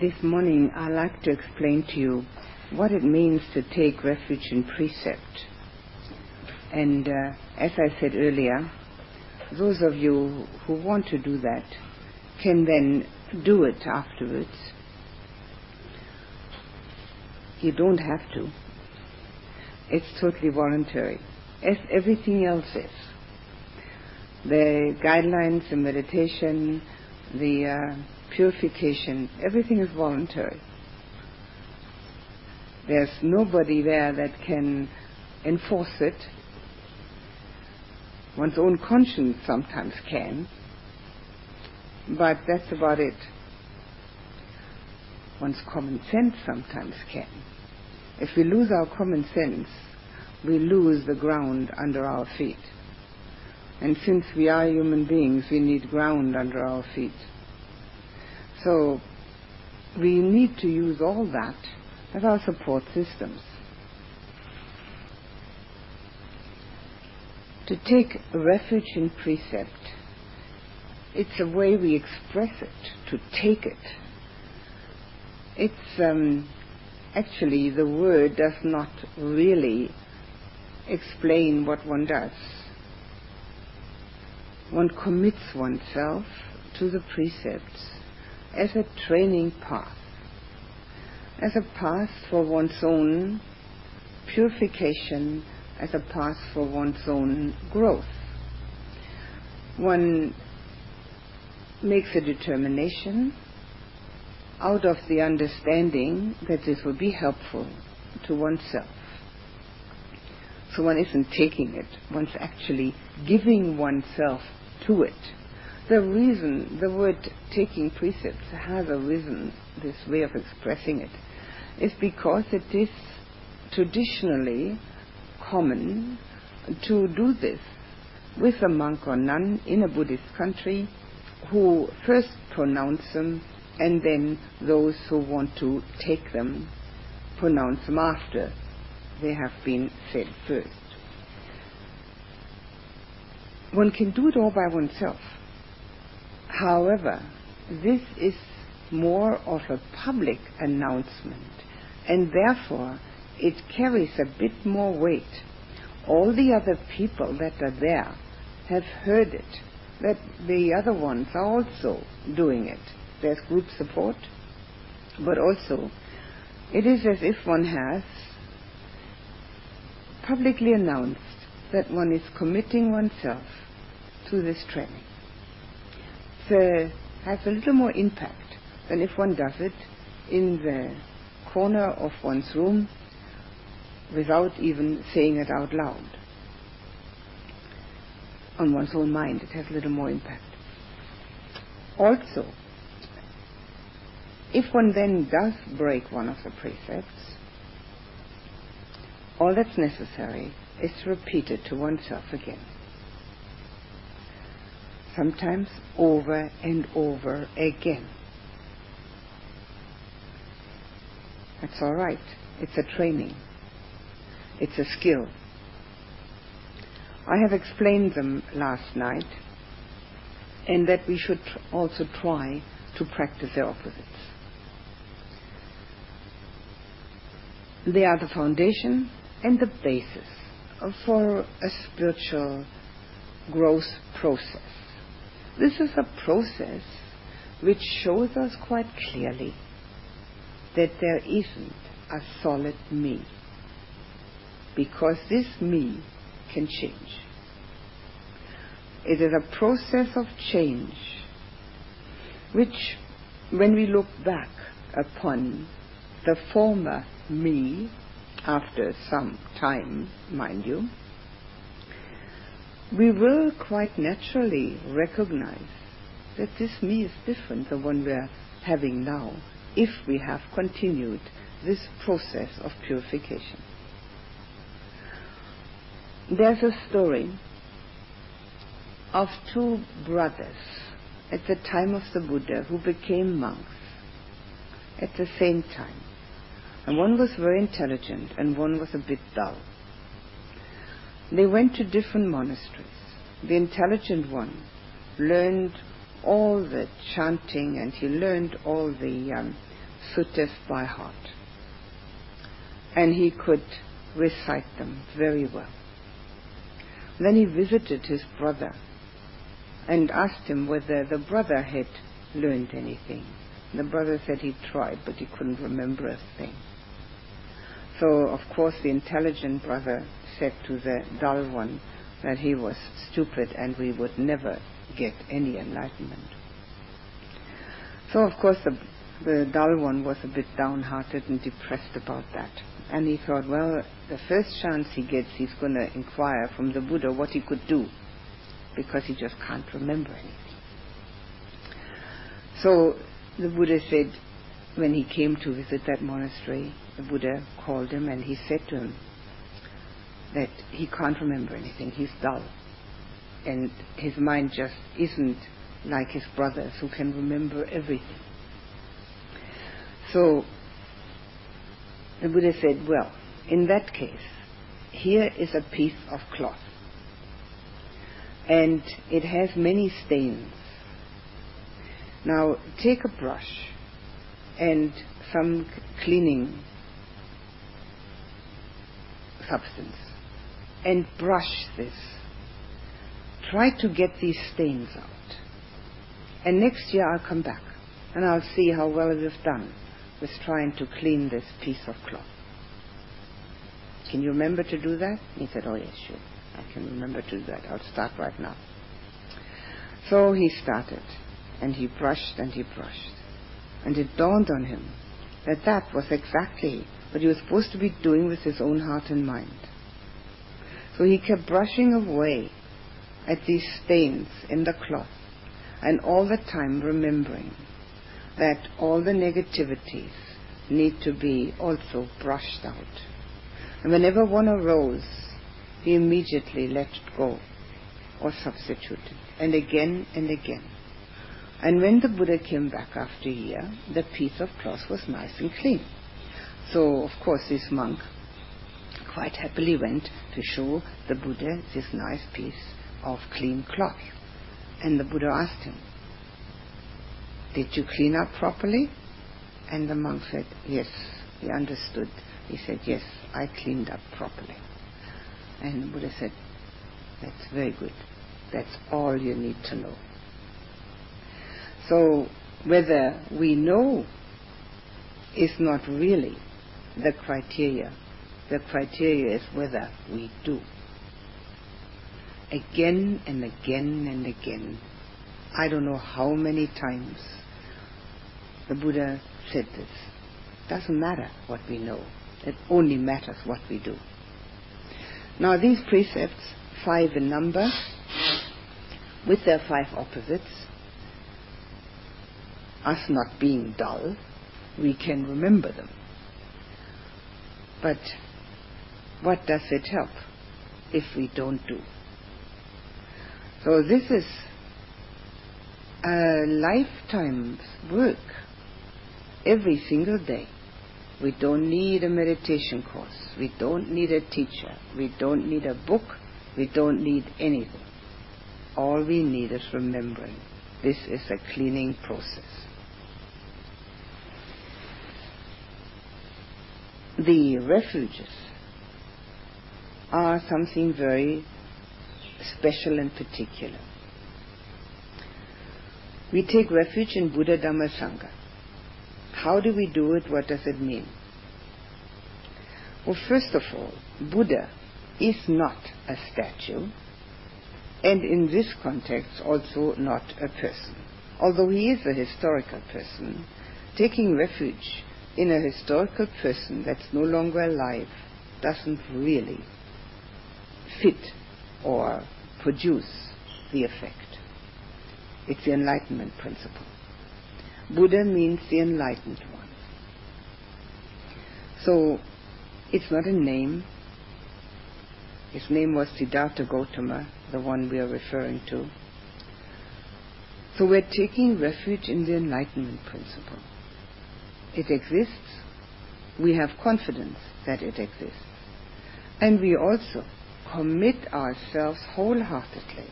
this morning I'd like to explain to you what it means to take refuge in precept. And uh, as I said earlier, those of you who want to do that can then do it afterwards. You don't have to. It's totally voluntary, as everything else is. The guidelines, the meditation, the uh, purification, everything is voluntary. There's nobody there that can enforce it. One's own conscience sometimes can, but that's about it. One's common sense sometimes can. If we lose our common sense, we lose the ground under our feet. And since we are human beings, we need ground under our feet. So we need to use all that as our support systems. To take refuge in precept, it's a way we express it, to take it. It's um, actually the word does not really explain what one does. One commits oneself to the precepts as a training path, as a path for one's own purification, as a path for one's own growth. One makes a determination out of the understanding that this will be helpful to oneself. So one isn't taking it, one's actually giving oneself to it. The reason the word taking precepts has arisen, this way of expressing it, is because it is traditionally common to do this with a monk or nun in a Buddhist country who first pronounce them and then those who want to take them pronounce them after they have been said first. One can do it all by oneself. However, this is more of a public announcement and therefore it carries a bit more weight. All the other people that are there have heard it, that the other ones are also doing it. There's group support, but also it is as if one has publicly announced that one is committing oneself to this training. So has a little more impact than if one does it in the corner of one's room without even saying it out loud. On one's own mind, it has a little more impact. Also, if one then does break one of the precepts, all that's necessary is to repeat it to oneself again. Sometimes over and over again. That's all right. It's a training. It's a skill. I have explained them last night, and that we should also try to practice their opposites. They are the foundation and the basis for a spiritual growth process. This is a process which shows us quite clearly that there isn't a solid me because this me can change. It is a process of change which, when we look back upon the former me, after some time, mind you, we will quite naturally recognize that this me is different than the one we're having now if we have continued this process of purification. There's a story of two brothers at the time of the Buddha who became monks at the same time. And one was very intelligent and one was a bit dull. They went to different monasteries. The intelligent one learned all the chanting and he learned all the um, suttas by heart. And he could recite them very well. Then he visited his brother and asked him whether the brother had learned anything. The brother said he tried, but he couldn't remember a thing. So, of course, the intelligent brother said to the dull one that he was stupid and we would never get any enlightenment. So, of course, the, the dull one was a bit downhearted and depressed about that. And he thought, well, the first chance he gets, he's going to inquire from the Buddha what he could do, because he just can't remember anything. So the Buddha said, when he came to visit that monastery, the Buddha called him and he said to him that he can't remember anything, he's dull. And his mind just isn't like his brothers who can remember everything. So the Buddha said, well, in that case, here is a piece of cloth. And it has many stains. Now take a brush and some cleaning substance and brush this. Try to get these stains out. And next year I'll come back and I'll see how well you've done with trying to clean this piece of cloth. Can you remember to do that? He said, Oh, yes, sure. I can remember to do that. I'll start right now. So he started, and he brushed and he brushed. And it dawned on him that that was exactly what he was supposed to be doing with his own heart and mind. So he kept brushing away at these stains in the cloth, and all the time remembering that all the negativities need to be also brushed out. And whenever one arose, he immediately let it go or substituted, and again and again. And when the Buddha came back after a year, the piece of cloth was nice and clean. So, of course, this monk quite happily went to show the Buddha this nice piece of clean cloth. And the Buddha asked him, did you clean up properly? And the monk said, Yes. He understood. He said, Yes, I cleaned up properly. And the Buddha said, That's very good. That's all you need to know. So, whether we know is not really the criteria. The criteria is whether we do. Again and again and again. I don't know how many times the Buddha said this. Doesn't matter what we know. It only matters what we do. Now these precepts, five in number, with their five opposites, us not being dull, we can remember them. But what does it help if we don't do? So this is a lifetime's work every single day. We don't need a meditation course. We don't need a teacher. We don't need a book. We don't need anything. All we need is remembering. This is a cleaning process. The refuges are something very special and particular. We take refuge in Buddha Dhamma Sangha. How do we do it? What does it mean? Well, first of all, Buddha is not a statue, and in this context also not a person. Although he is a historical person, taking refuge in a historical person that's no longer alive doesn't really fit or produce the effect. It's the enlightenment principle. Buddha means the enlightened one. So it's not a name. His name was Siddhartha Gautama, the one we are referring to. So we're taking refuge in the enlightenment principle. It exists. We have confidence that it exists. And we also commit ourselves wholeheartedly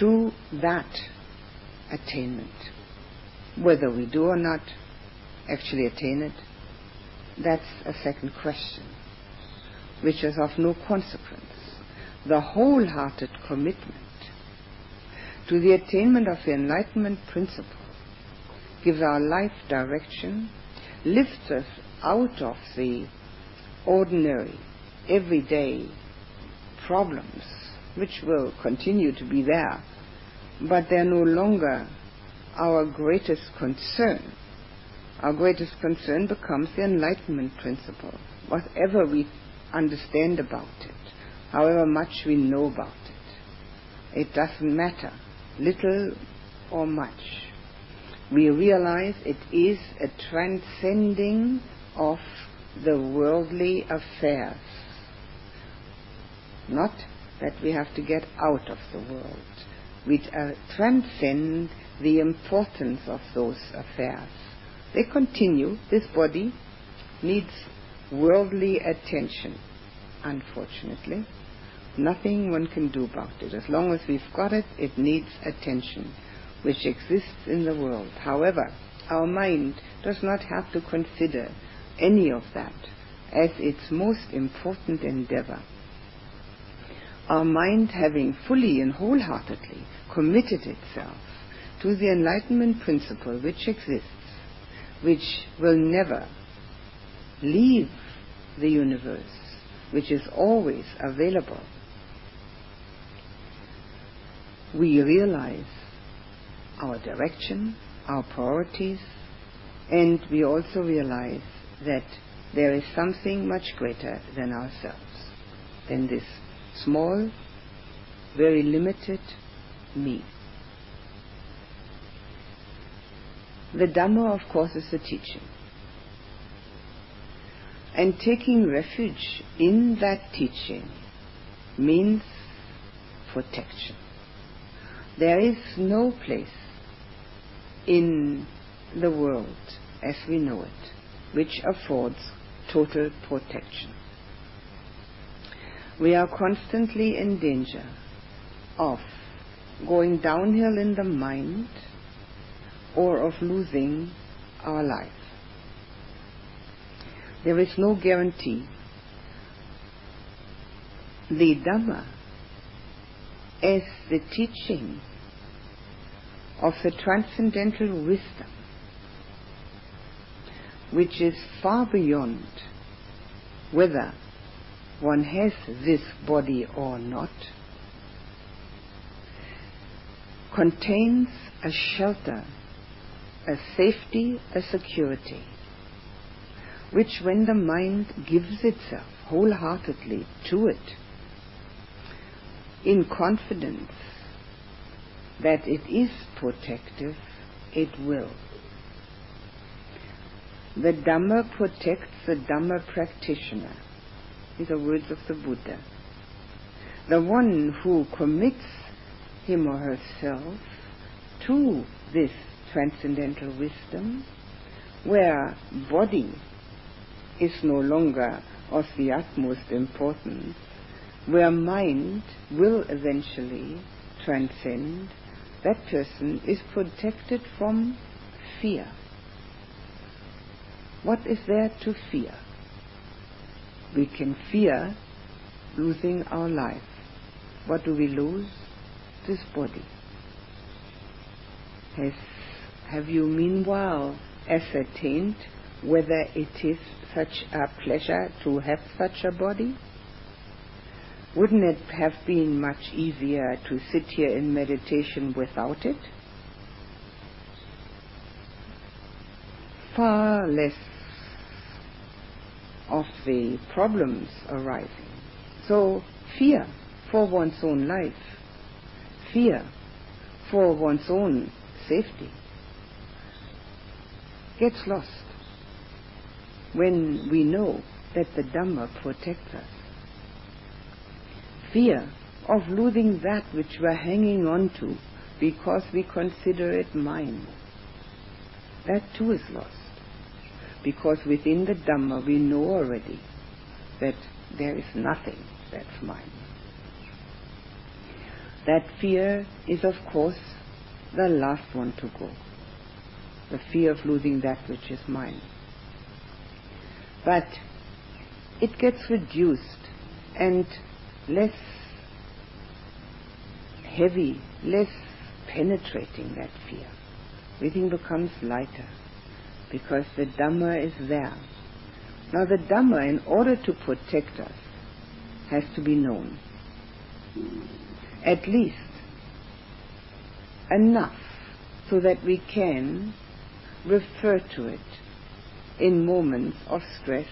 to that attainment whether we do or not, actually attain it? That's a second question, which is of no consequence. The wholehearted commitment to the attainment of the enlightenment principle gives our life direction, lifts us out of the ordinary, everyday problems, which will continue to be there, but they're no longer our greatest concern. Our greatest concern becomes the enlightenment principle, whatever we understand about it, however much we know about it. It doesn't matter, little or much. We realize it is a transcending of the worldly affairs. Not that we have to get out of the world. We uh, transcend the importance of those affairs. They continue. This body needs worldly attention, unfortunately. Nothing one can do about it. As long as we've got it, it needs attention, which exists in the world. However, our mind does not have to consider any of that as its most important endeavor. Our mind, having fully and wholeheartedly committed itself to the enlightenment principle which exists, which will never leave the universe, which is always available, we realize our direction, our priorities, and we also realize that there is something much greater than ourselves, than this small, very limited me. The Dhamma, of course, is the teaching. And taking refuge in that teaching means protection. There is no place in the world as we know it which affords total protection. We are constantly in danger of going downhill in the mind or of losing our life. There is no guarantee. The Dhamma as the teaching of the transcendental wisdom which is far beyond whether one has this body or not, contains a shelter, a safety, a security, which when the mind gives itself wholeheartedly to it, in confidence that it is protective, it will. The Dhamma protects the Dhamma practitioner. These are words of the Buddha. The one who commits him or herself to this transcendental wisdom, where body is no longer of the utmost importance, where mind will eventually transcend, that person is protected from fear. What is there to fear? We can fear losing our life. What do we lose? This body. Has, have you meanwhile ascertained whether it is such a pleasure to have such a body? Wouldn't it have been much easier to sit here in meditation without it? Far less of the problems arising. So, fear for one's own life, fear for one's own safety gets lost when we know that the Dhamma protects us. Fear of losing that which we're hanging on to because we consider it mine. That too is lost because within the Dhamma we know already that there is nothing that's mine. That fear is, of course, the last one to go. the fear of losing that which is mine. But it gets reduced and less heavy, less penetrating that fear. Everything becomes lighter because the Dhamma is there. Now the Dhamma, in order to protect us, has to be known. At least enough so that we can refer to it in moments of stress,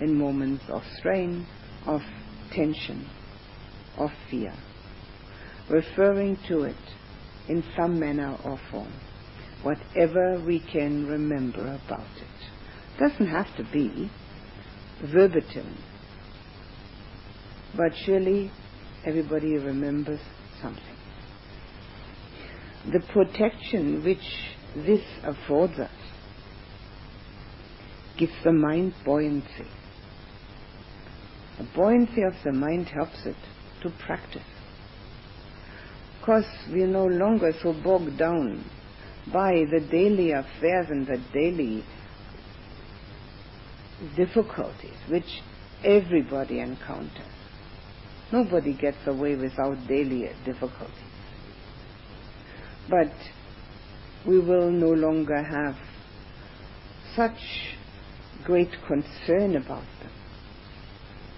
in moments of strain, of tension, of fear. Referring to it in some manner or form, whatever we can remember about it. Doesn't have to be verbatim, but surely everybody remembers something. The protection which this affords us gives the mind buoyancy. The buoyancy of the mind helps it to practice. Because we are no longer so bogged down by the daily affairs and the daily difficulties which everybody encounters. Nobody gets away without daily difficulties. But we will no longer have such great concern about them.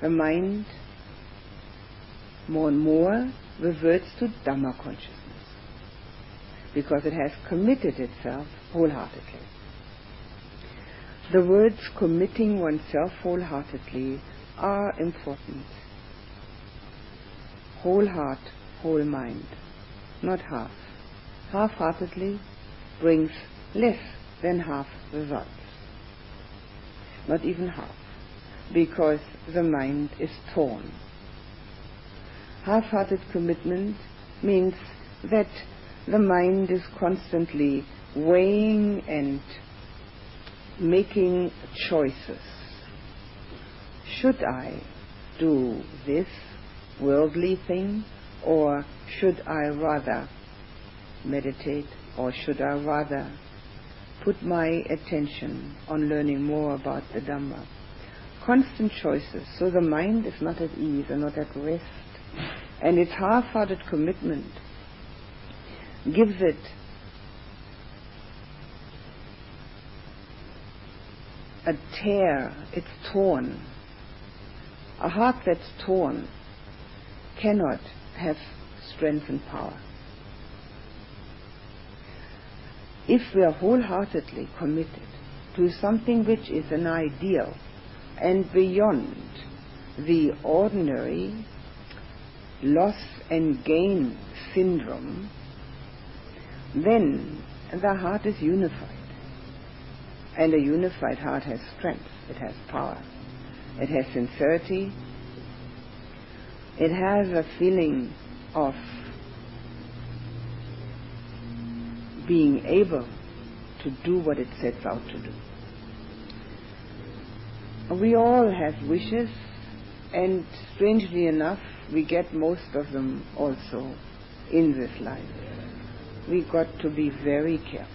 The mind more and more reverts to Dhamma consciousness because it has committed itself wholeheartedly. The words committing oneself wholeheartedly are important. Whole heart, whole mind, not half. Half-heartedly brings less than half results. Not even half, because the mind is torn. Half-hearted commitment means that the mind is constantly weighing and making choices. Should I do this worldly thing or should I rather meditate or should I rather put my attention on learning more about the Dhamma? Constant choices, so the mind is not at ease and not at rest. And its half-hearted commitment gives it a tear, it's torn. A heart that's torn cannot have strength and power. if we are wholeheartedly committed to something which is an ideal and beyond the ordinary loss and gain syndrome, then the heart is unified. And a unified heart has strength, it has power, it has sincerity, it has a feeling of being able to do what it sets out to do. We all have wishes, and strangely enough, we get most of them also in this life. We got to be very careful.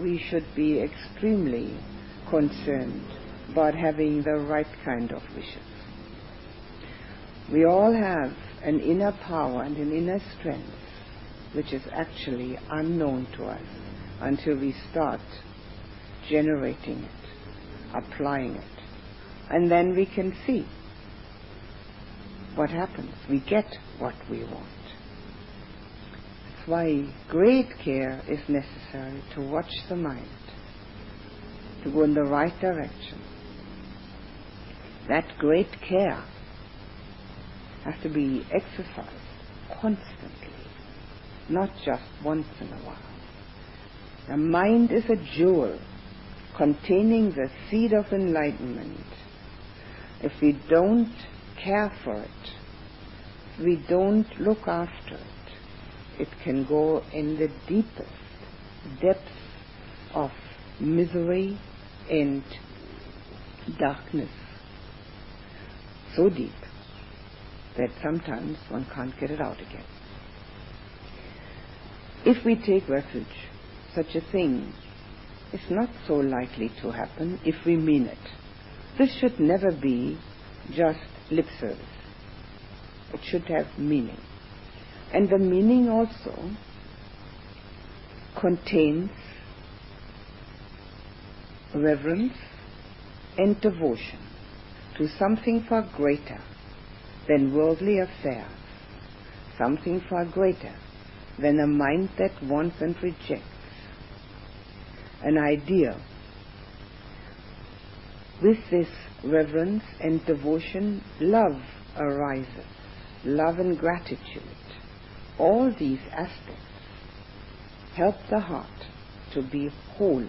We should be extremely concerned about having the right kind of wishes. We all have an inner power and an inner strength which is actually unknown to us until we start generating it, applying it. And then we can see what happens. We get what we want. That's why great care is necessary to watch the mind, to go in the right direction. That great care has to be exercised constantly not just once in a while. The mind is a jewel containing the seed of enlightenment. If we don't care for it, we don't look after it, it can go in the deepest depths of misery and darkness. So deep that sometimes one can't get it out again. If we take refuge, such a thing is not so likely to happen if we mean it. This should never be just lip service. It should have meaning. And the meaning also contains reverence and devotion to something far greater than worldly affairs, something far greater than a mind that wants and rejects, an idea. With this reverence and devotion, love arises, love and gratitude. All these aspects help the heart to be wholehearted.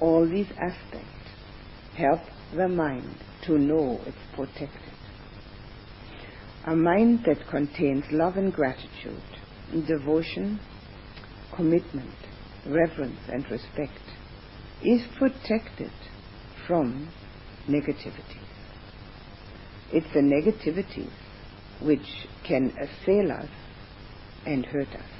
All these aspects help the mind to know it's protected. A mind that contains love and gratitude, devotion, commitment, reverence, and respect is protected from negativity. It's the negativities which can assail us and hurt us.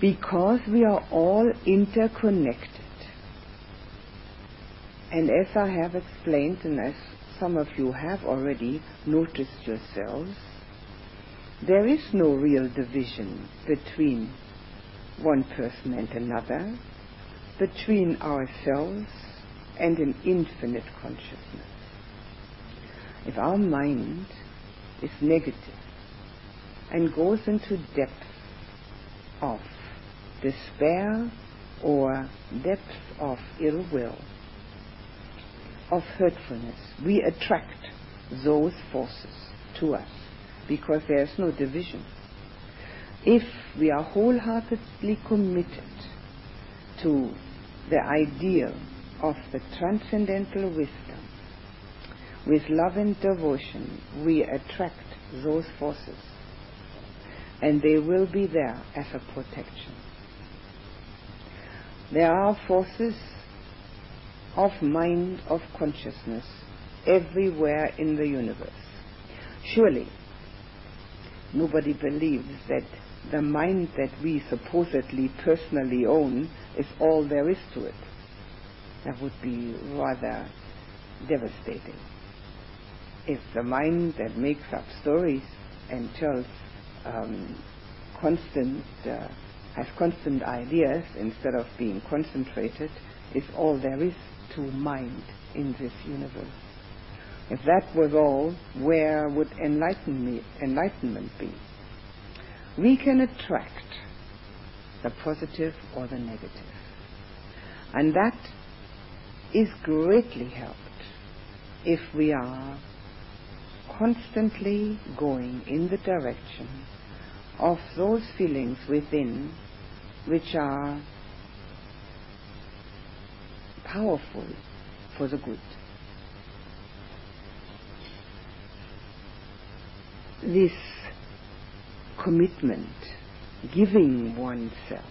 Because we are all interconnected. And as I have explained, and as some of you have already noticed yourselves, there is no real division between one person and another, between ourselves and an infinite consciousness. If our mind is negative and goes into depths of despair or depths of ill will, of hurtfulness, we attract those forces to us because there is no division. If we are wholeheartedly committed to the ideal of the transcendental wisdom, with love and devotion, we attract those forces. And they will be there as a protection. There are forces of mind, of consciousness, everywhere in the universe. Surely, nobody believes that the mind that we supposedly personally own is all there is to it. That would be rather devastating. If the mind that makes up stories and tells um, constant, uh, has constant ideas instead of being concentrated, is all there is to mind in this universe. If that was all, where would enlightenment be? We can attract the positive or the negative. And that is greatly helped if we are constantly going in the direction of those feelings within which are powerful for the good. This commitment, giving oneself,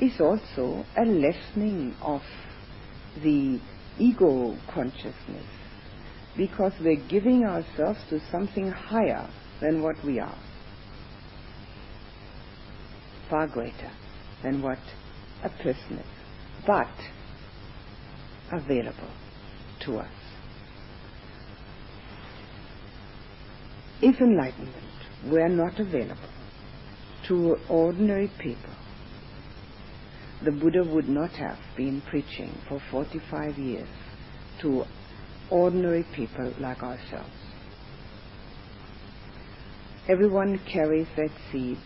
is also a lessening of the ego consciousness because we're giving ourselves to something higher than what we are, far greater than what a person is, but available to us. If enlightenment were not available to ordinary people, the Buddha would not have been preaching for 45 years to ordinary people like ourselves. Everyone carries that seed.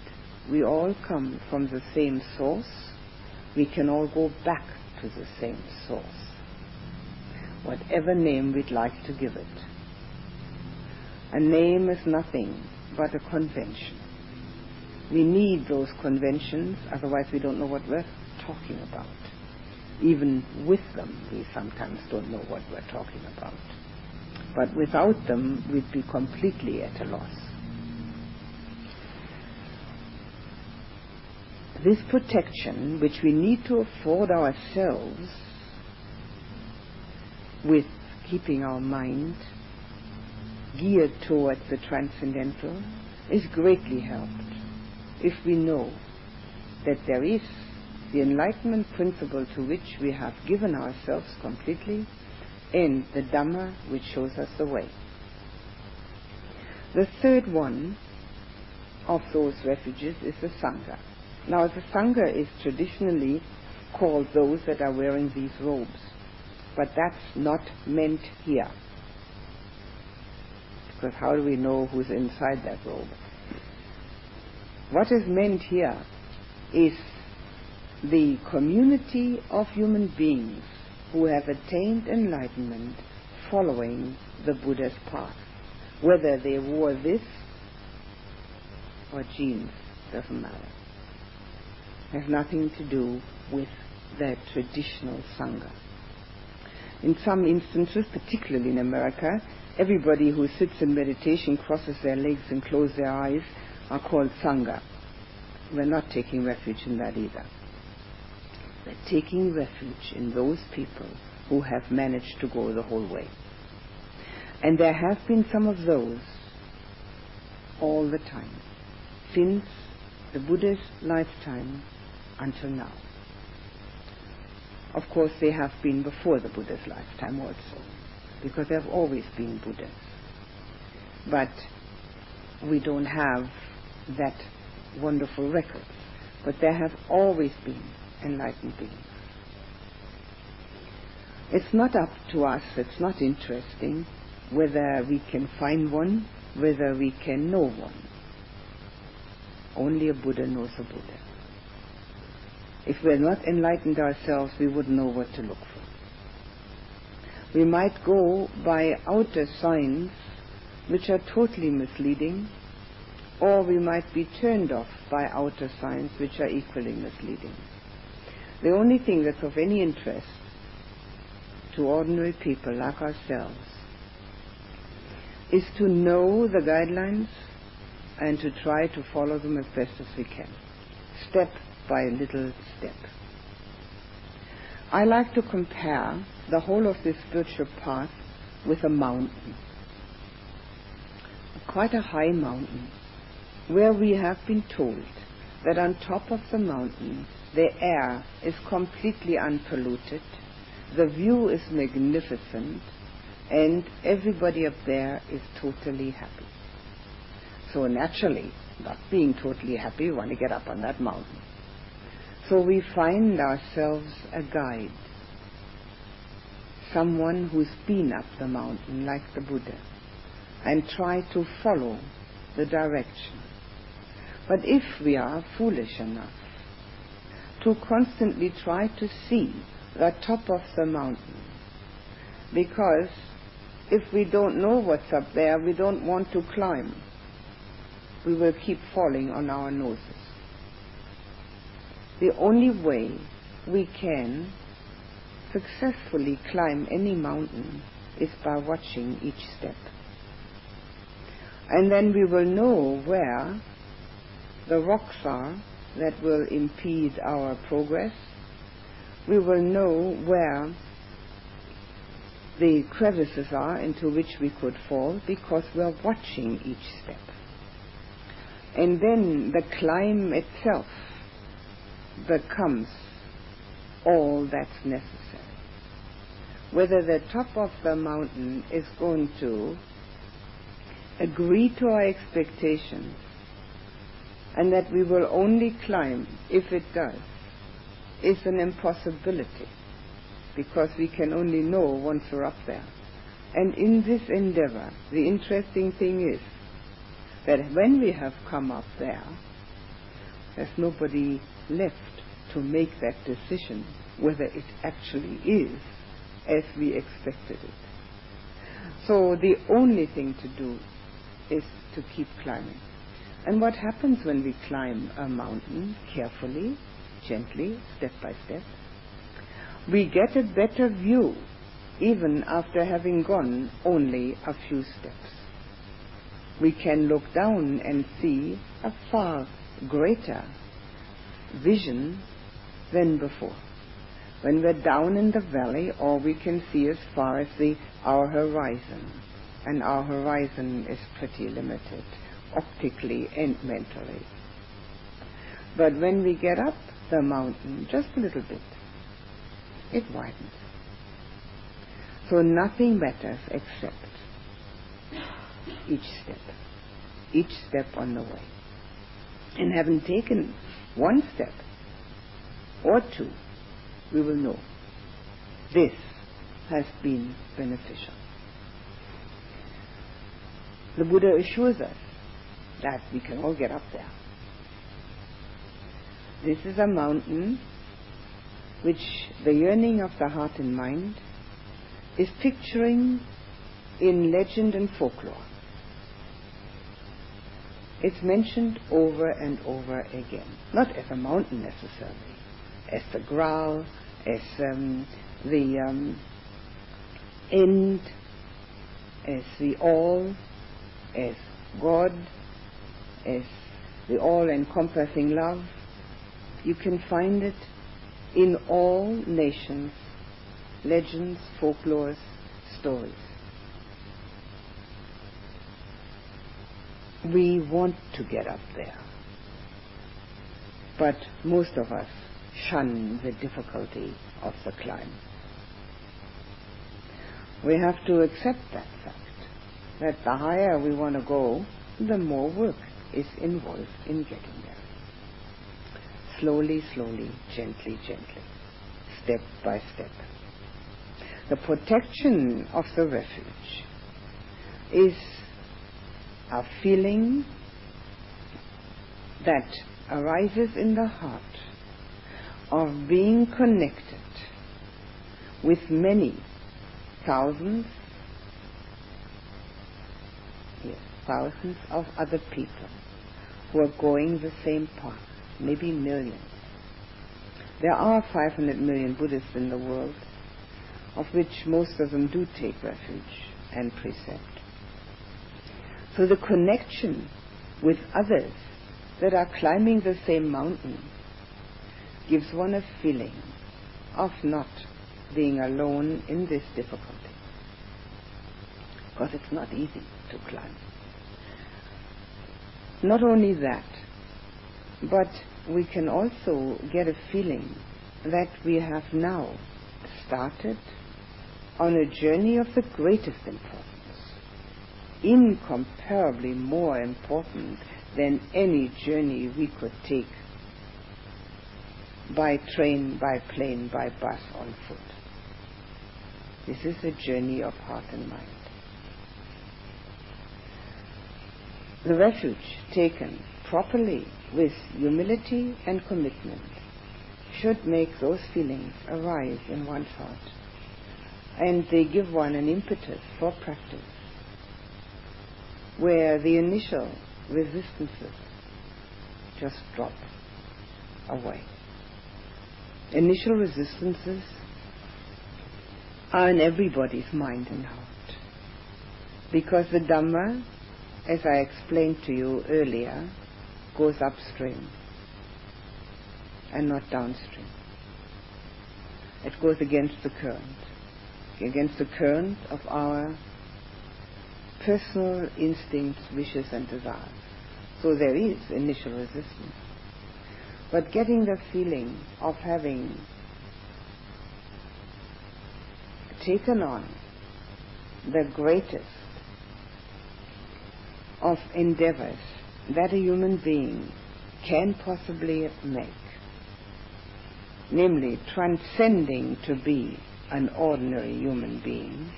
We all come from the same source. We can all go back to the same source. Whatever name we'd like to give it. A name is nothing but a convention. We need those conventions, otherwise we don't know what we're talking about. Even with them, we sometimes don't know what we're talking about. But without them, we'd be completely at a loss. This protection, which we need to afford ourselves with keeping our mind geared towards the transcendental, is greatly helped if we know that there is the enlightenment principle to which we have given ourselves completely, and the Dhamma which shows us the way. The third one of those refuges is the Sangha. Now, the Sangha is traditionally called those that are wearing these robes, but that's not meant here. Because how do we know who's inside that robe? What is meant here is the community of human beings who have attained enlightenment following the Buddha's path. Whether they wore this or jeans, doesn't matter. It has nothing to do with the traditional Sangha. In some instances, particularly in America, everybody who sits in meditation, crosses their legs and closes their eyes are called Sangha. We're not taking refuge in that either. We're taking refuge in those people who have managed to go the whole way. And there have been some of those all the time, since the Buddha's lifetime until now. Of course, they have been before the Buddha's lifetime also, because there have always been Buddhas. But we don't have that wonderful record. But there have always been enlightened beings. It's not up to us, it's not interesting whether we can find one, whether we can know one. Only a Buddha knows a Buddha. If we're not enlightened ourselves, we wouldn't know what to look for. We might go by outer signs which are totally misleading, or we might be turned off by outer signs which are equally misleading. The only thing that's of any interest to ordinary people like ourselves is to know the guidelines and to try to follow them as best as we can, step by little step. I like to compare the whole of this spiritual path with a mountain, quite a high mountain, where we have been told that on top of the mountain the air is completely unpolluted, the view is magnificent, and everybody up there is totally happy. So naturally, not being totally happy, we want to get up on that mountain. So we find ourselves a guide, someone who's been up the mountain like the Buddha, and try to follow the direction. But if we are foolish enough to constantly try to see the top of the mountain. Because if we don't know what's up there, we don't want to climb. We will keep falling on our noses. The only way we can successfully climb any mountain is by watching each step. And then we will know where the rocks are that will impede our progress. We will know where the crevices are into which we could fall because we're watching each step. And then the climb itself becomes all that's necessary. Whether the top of the mountain is going to agree to our expectations and that we will only climb if it does is an impossibility because we can only know once we're up there. And in this endeavor, the interesting thing is that when we have come up there, there's nobody left to make that decision whether it actually is as we expected it. So the only thing to do is to keep climbing. And what happens when we climb a mountain carefully, gently, step by step? We get a better view even after having gone only a few steps. We can look down and see a far greater vision than before. When we're down in the valley, all we can see as far as the, our horizon, and our horizon is pretty limited optically and mentally. But when we get up the mountain just a little bit, it widens. So nothing matters except each step, each step on the way. And having taken one step or two, we will know this has been beneficial. The Buddha assures us that we can all get up there. This is a mountain which the yearning of the heart and mind is picturing in legend and folklore. It's mentioned over and over again, not as a mountain necessarily, as the Graal, as um, the um, end, as the all, as God, as the all-encompassing love. You can find it in all nations, legends, folklores, stories. We want to get up there. But most of us shun the difficulty of the climb. We have to accept that fact, that the higher we want to go, the more work is involved in getting there. Slowly, slowly, gently, gently, step by step. The protection of the refuge is a feeling that arises in the heart of being connected with many thousands, yes, thousands of other people who are going the same path, maybe millions. There are 500 million Buddhists in the world, of which most of them do take refuge and precept. So the connection with others that are climbing the same mountain gives one a feeling of not being alone in this difficulty. Because it's not easy to climb. Not only that, but we can also get a feeling that we have now started on a journey of the greatest importance, incomparably more important than any journey we could take by train, by plane, by bus, on foot. This is a journey of heart and mind. The refuge taken properly with humility and commitment should make those feelings arise in one's heart. And they give one an impetus for practice, where the initial resistances just drop away. Initial resistances are in everybody's mind and heart. Because the Dhamma, as I explained to you earlier, goes upstream and not downstream. It goes against the current, against the current of our personal instincts, wishes and desires. So there is initial resistance. But getting the feeling of having taken on the greatest of endeavors that a human being can possibly make, namely transcending to be an ordinary human being,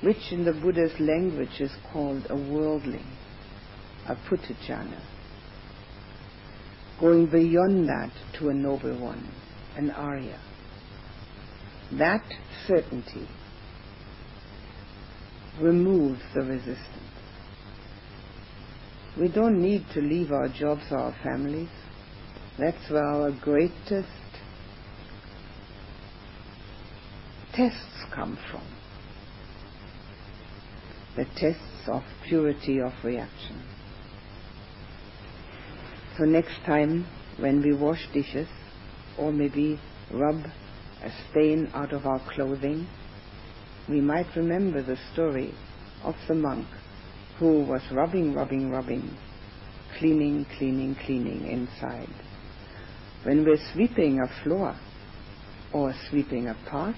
which in the Buddha's language is called a worldling, a puthujjana, going beyond that to a noble one, an Arya. That certainty removes the resistance. We don't need to leave our jobs or our families. That's where our greatest tests come from. The tests of purity of reaction. So next time when we wash dishes or maybe rub a stain out of our clothing, we might remember the story of the monk who was rubbing, rubbing, rubbing, cleaning, cleaning, cleaning inside. When we're sweeping a floor or sweeping a path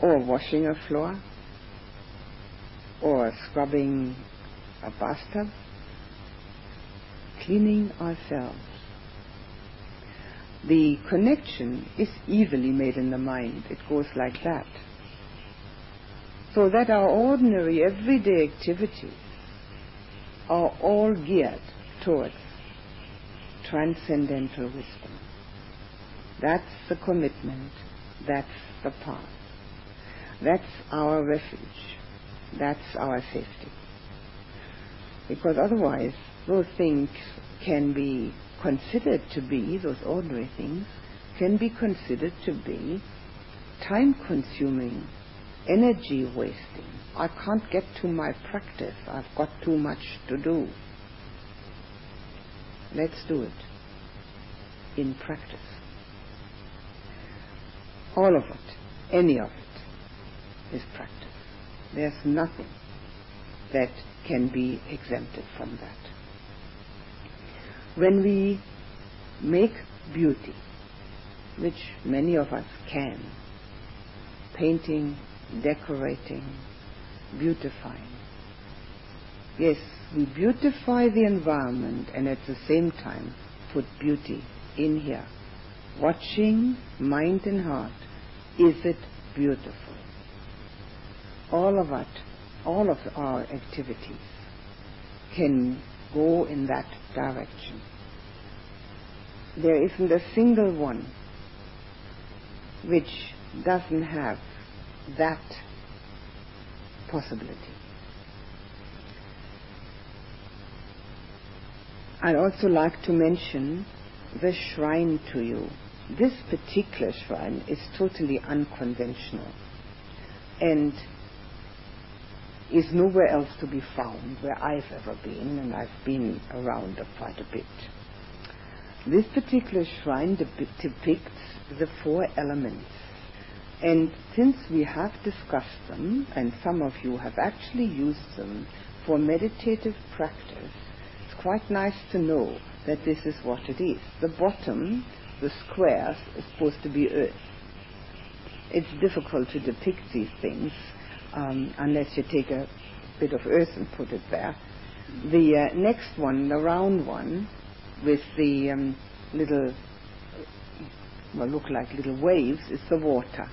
or washing a floor or scrubbing a bathtub, cleaning ourselves. The connection is easily made in the mind. It goes like that. So that our ordinary everyday activities are all geared towards transcendental wisdom. That's the commitment. That's the path. That's our refuge. That's our safety. Because otherwise, those things can be considered to be, those ordinary things, can be considered to be time consuming, energy wasting. I can't get to my practice. I've got too much to do. Let's do it in practice. All of it, any of it, is practice. There's nothing that can be exempted from that. When we make beauty, which many of us can, painting, decorating, beautifying. Yes, we beautify the environment and at the same time put beauty in here. Watching mind and heart, is it beautiful? All of it, all of our activities can go in that direction. There isn't a single one which doesn't have that possibility. I'd also like to mention the shrine to you. This particular shrine is totally unconventional and is nowhere else to be found where I've ever been, and I've been around quite a bit. This particular shrine depicts the four elements. And since we have discussed them, and some of you have actually used them for meditative practice, it's quite nice to know that this is what it is. The bottom, the square, is supposed to be earth. It's difficult to depict these things um, unless you take a bit of earth and put it there. The uh, next one, the round one, with the um, little, well, look like little waves, is the water.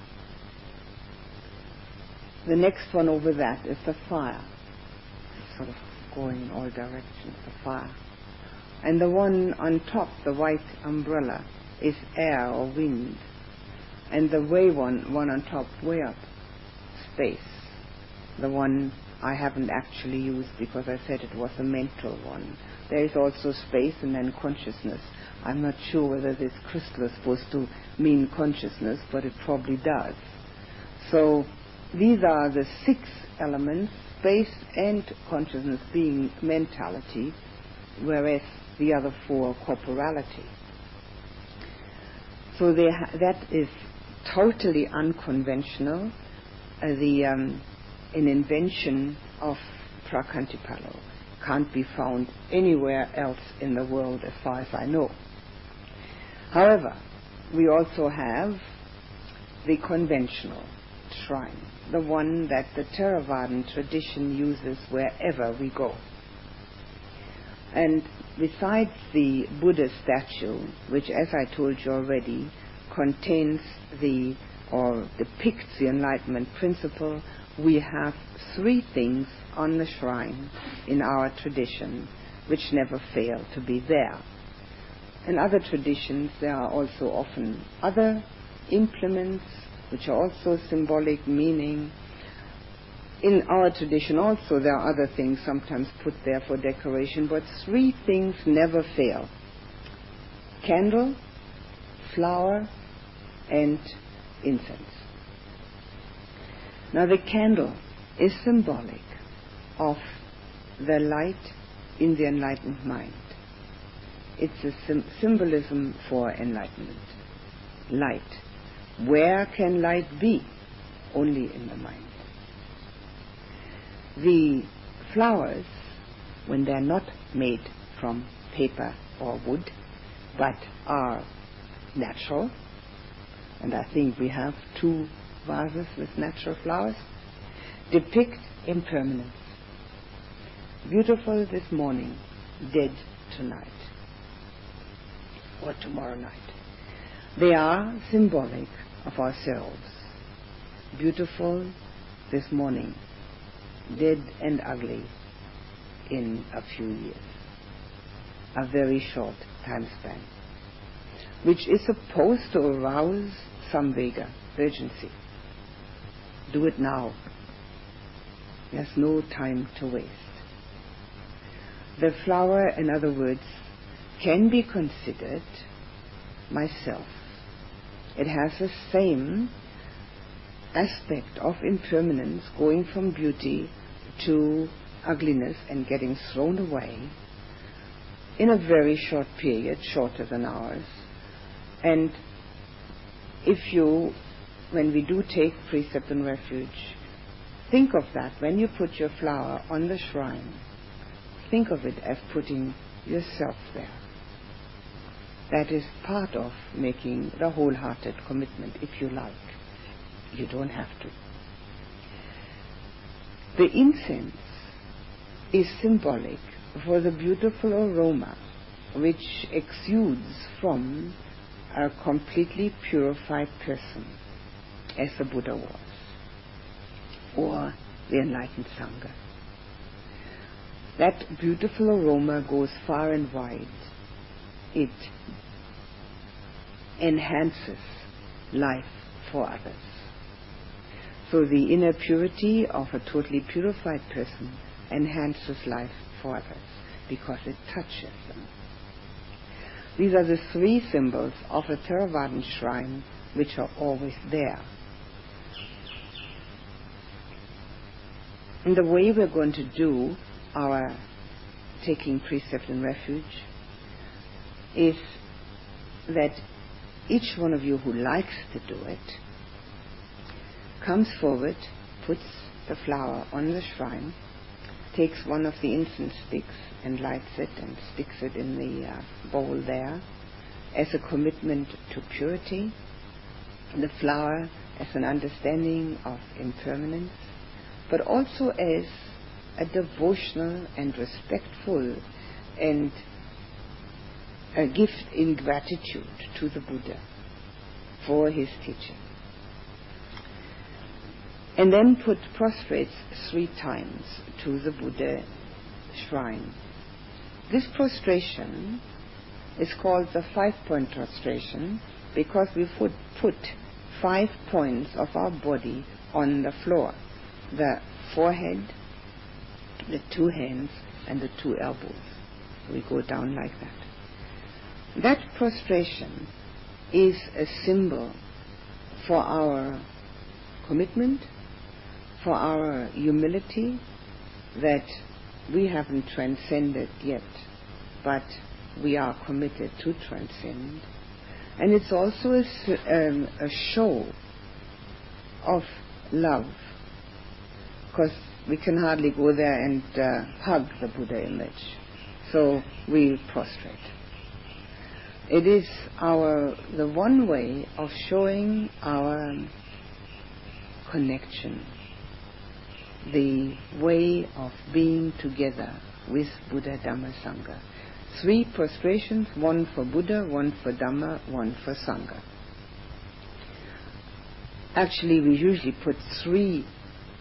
The next one over that is the fire, sort of going in all directions, the fire. And the one on top, the white umbrella, is air or wind. And the way one, one on top, way up, space the one I haven't actually used because I said it was a mental one. There is also space and then consciousness. I'm not sure whether this crystal is supposed to mean consciousness, but it probably does. So these are the six elements, space and consciousness being mentality, whereas the other four corporality. So ha- that is totally unconventional. Uh, the um, an invention of Phra Khantipalo. Can't be found anywhere else in the world as far as I know. However, we also have the conventional shrine, the one that the Theravadan tradition uses wherever we go. And besides the Buddha statue, which as I told you already, contains the or depicts the enlightenment principle we have three things on the shrine in our tradition which never fail to be there. In other traditions, there are also often other implements which are also symbolic meaning. In our tradition also there are other things sometimes put there for decoration, but three things never fail. Candle, flower, and incense. Now the candle is symbolic of the light in the enlightened mind. It's a sim- symbolism for enlightenment. Light. Where can light be? Only in the mind. The flowers, when they're not made from paper or wood, but are natural, and I think we have two vases with natural flowers, depict impermanence. Beautiful this morning, dead tonight, or tomorrow night. They are symbolic of ourselves. Beautiful this morning, dead and ugly in a few years. A very short time span, which is supposed to arouse some vigor, urgency. Do it now. There's no time to waste. The flower, in other words, can be considered myself. It has the same aspect of impermanence going from beauty to ugliness and getting thrown away in a very short period, shorter than ours. And if you, when we do take precept and refuge, think of that when you put your flower on the shrine, think of it as putting yourself there. That is part of making the wholehearted commitment, if you like. You don't have to. The incense is symbolic for the beautiful aroma which exudes from a completely purified person, as the Buddha was, or the enlightened Sangha. That beautiful aroma goes far and wide. It enhances life for others. So the inner purity of a totally purified person enhances life for others because it touches them. These are the three symbols of a Theravadan shrine which are always there. And the way we're going to do our taking precept and refuge is that each one of you who likes to do it comes forward, puts the flower on the shrine, takes one of the incense sticks and lights it and sticks it in the uh, bowl there as a commitment to purity, the flower as an understanding of impermanence, but also as a devotional and respectful and a gift in gratitude to the Buddha for his teaching. And then put prostrates three times to the Buddha shrine. This prostration is called the five point prostration because we put, put five points of our body on the floor the forehead, the two hands, and the two elbows. We go down like that. That prostration is a symbol for our commitment, for our humility, that we haven't transcended yet, but we are committed to transcend. And it's also a, um, a show of love, because we can hardly go there and uh, hug the Buddha image. So we prostrate. It is our the one way of showing our connection the way of being together with Buddha, Dhamma, Sangha. Three prostrations, one for Buddha, one for Dhamma, one for Sangha. Actually, we usually put three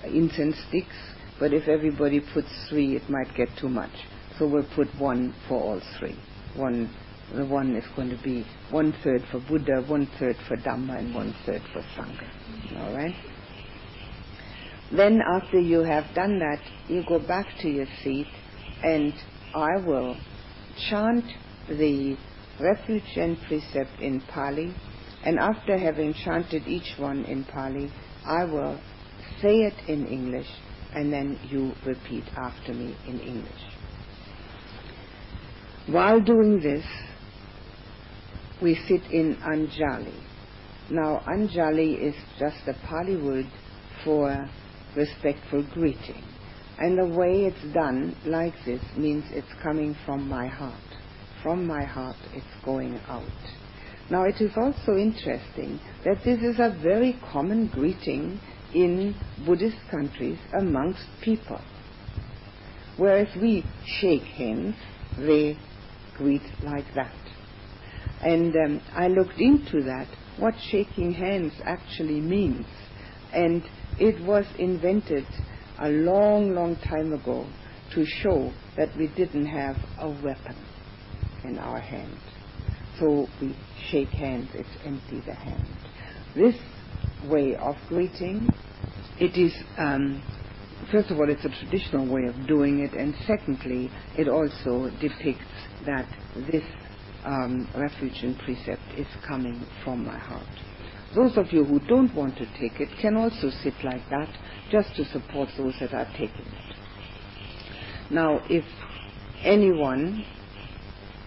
incense sticks, but if everybody puts three, it might get too much. So we'll put one for all three. One, the one is going to be one third for Buddha, one third for Dhamma, and one third for Sangha. All right? Then after you have done that, you go back to your seat and I will chant the refuge and precept in Pali and after having chanted each one in Pali, I will say it in English and then you repeat after me in English. While doing this, we sit in Anjali. Now, Anjali is just a Pali word for respectful greeting. And the way it's done like this means it's coming from my heart, from my heart, it's going out. Now, it is also interesting that this is a very common greeting in Buddhist countries amongst people. Whereas we shake hands, they greet like that. And um, I looked into that, what shaking hands actually means. And it was invented a long, long time ago to show that we didn't have a weapon in our hand. So we shake hands, it's empty the hand. This way of greeting, it is, um, first of all, it's a traditional way of doing it, and secondly, it also depicts that this um, refuge and precept is coming from my heart. Those of you who don't want to take it can also sit like that just to support those that are taking it. Now, if anyone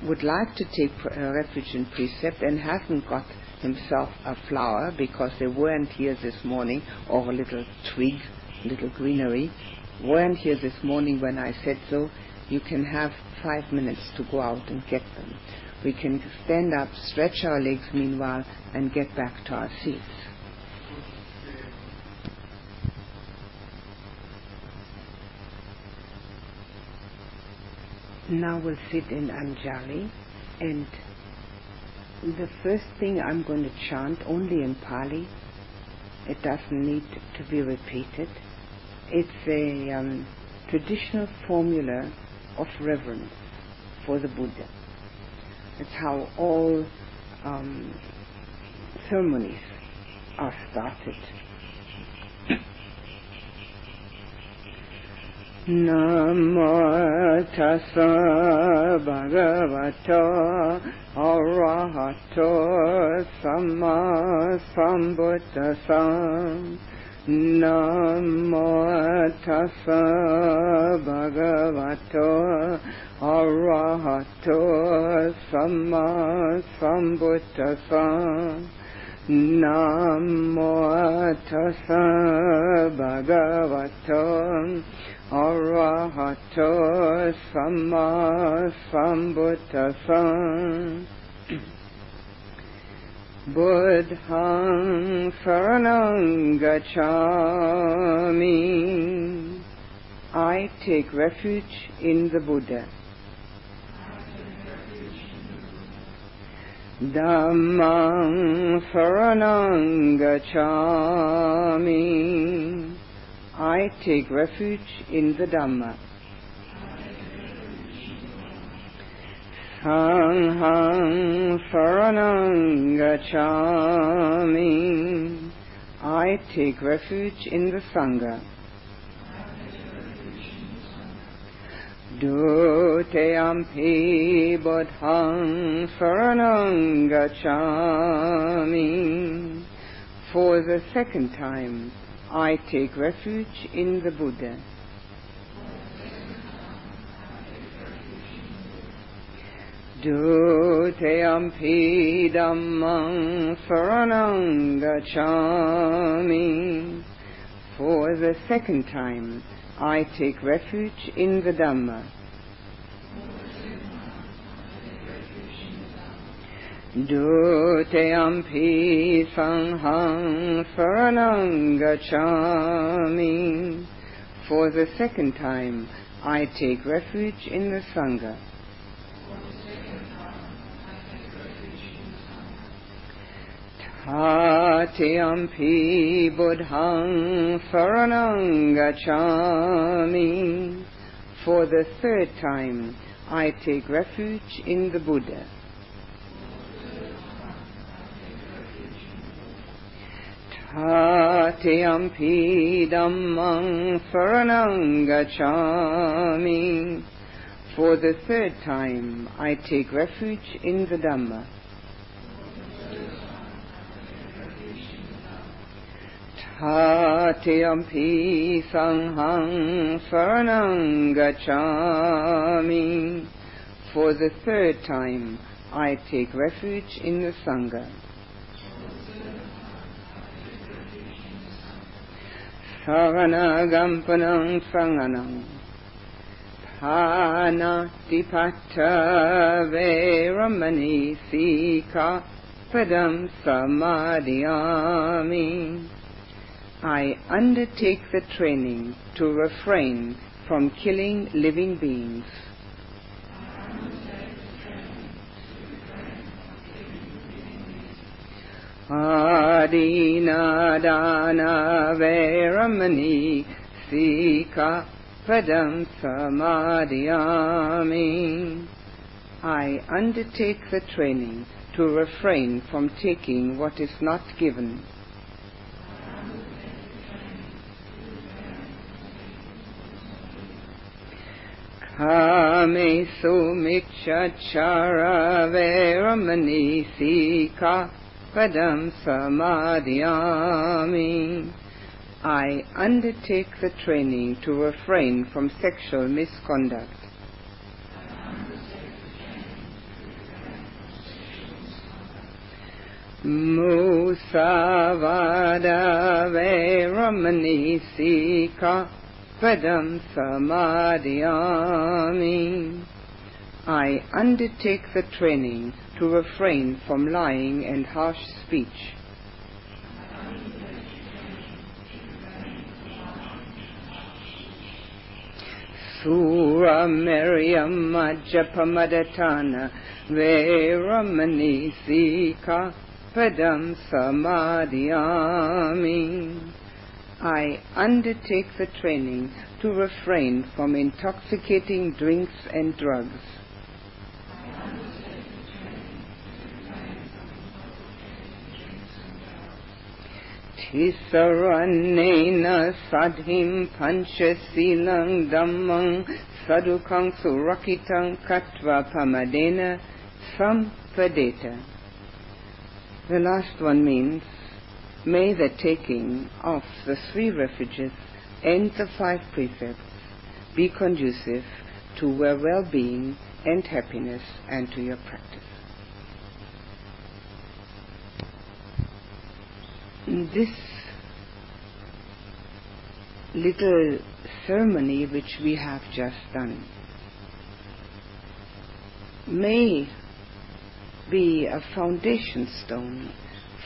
would like to take uh, refuge in precept and hasn't got himself a flower because they weren't here this morning, or a little twig, little greenery, weren't here this morning when I said so, you can have five minutes to go out and get them. We can stand up, stretch our legs meanwhile, and get back to our seats. Now we'll sit in Anjali, and the first thing I'm going to chant only in Pali. It doesn't need to be repeated. It's a um, traditional formula of reverence for the Buddha. It's how all um, ceremonies are started. नमो तस् भगवतो अरहतो सम्मा सम्बुद्धसम् नमो तस् भगवतो अरहतो सम्मा सम्बुद्धस नमो तस् भगवतो arahato samma sambuddhassa Buddhang saranang gacchami. I take refuge in the Buddha. Dhammang saranang gacchami. I take refuge in the Dhamma. Sanghang saranang gacchami. I take refuge in the Sangha. Dutiyampi buddhang saranang gacchami. For the second time, I take refuge in the Buddha. Do te Dutiyampi dhammang saranang gacchami. For the second time, I take refuge in the Dhamma. Dutiyampi sanghang saranang gacchami. For the second time, I take refuge in the Sangha. Tatiyampi buddhang saranang gacchami. For the third time, I take refuge in the Buddha. Tatiyampi dhammang saranang. For the third time, I take refuge in the Dhamma. Tatiyampi sanghang saranang. For the third time, I take refuge in the Sangha. Saranagampanang sanganang. Panatipata Veramani Sika Padam Samadhyami. I undertake the training to refrain from killing living beings. Adina Dana Veramani Sika Padam Samadhyami. I undertake the training to refrain from taking what is not given. Kamesu Mikshachara Veramani Sika Padam Samadhyami. I undertake the training to refrain from sexual misconduct. Musavada Veramani Sika Padam Samadhyami. I undertake the training to refrain from lying and harsh speech. Sura Miriam Japamadhatana Veramani Sika Padam Samadhyami. I undertake the training to refrain from intoxicating drinks and drugs. Sadhim dhammang sadukang surakitang katva pamadena sampadeta. The last one means, may the taking of the three refuges and the five precepts be conducive to your well-being and happiness and to your practice. This little ceremony which we have just done may be a foundation stone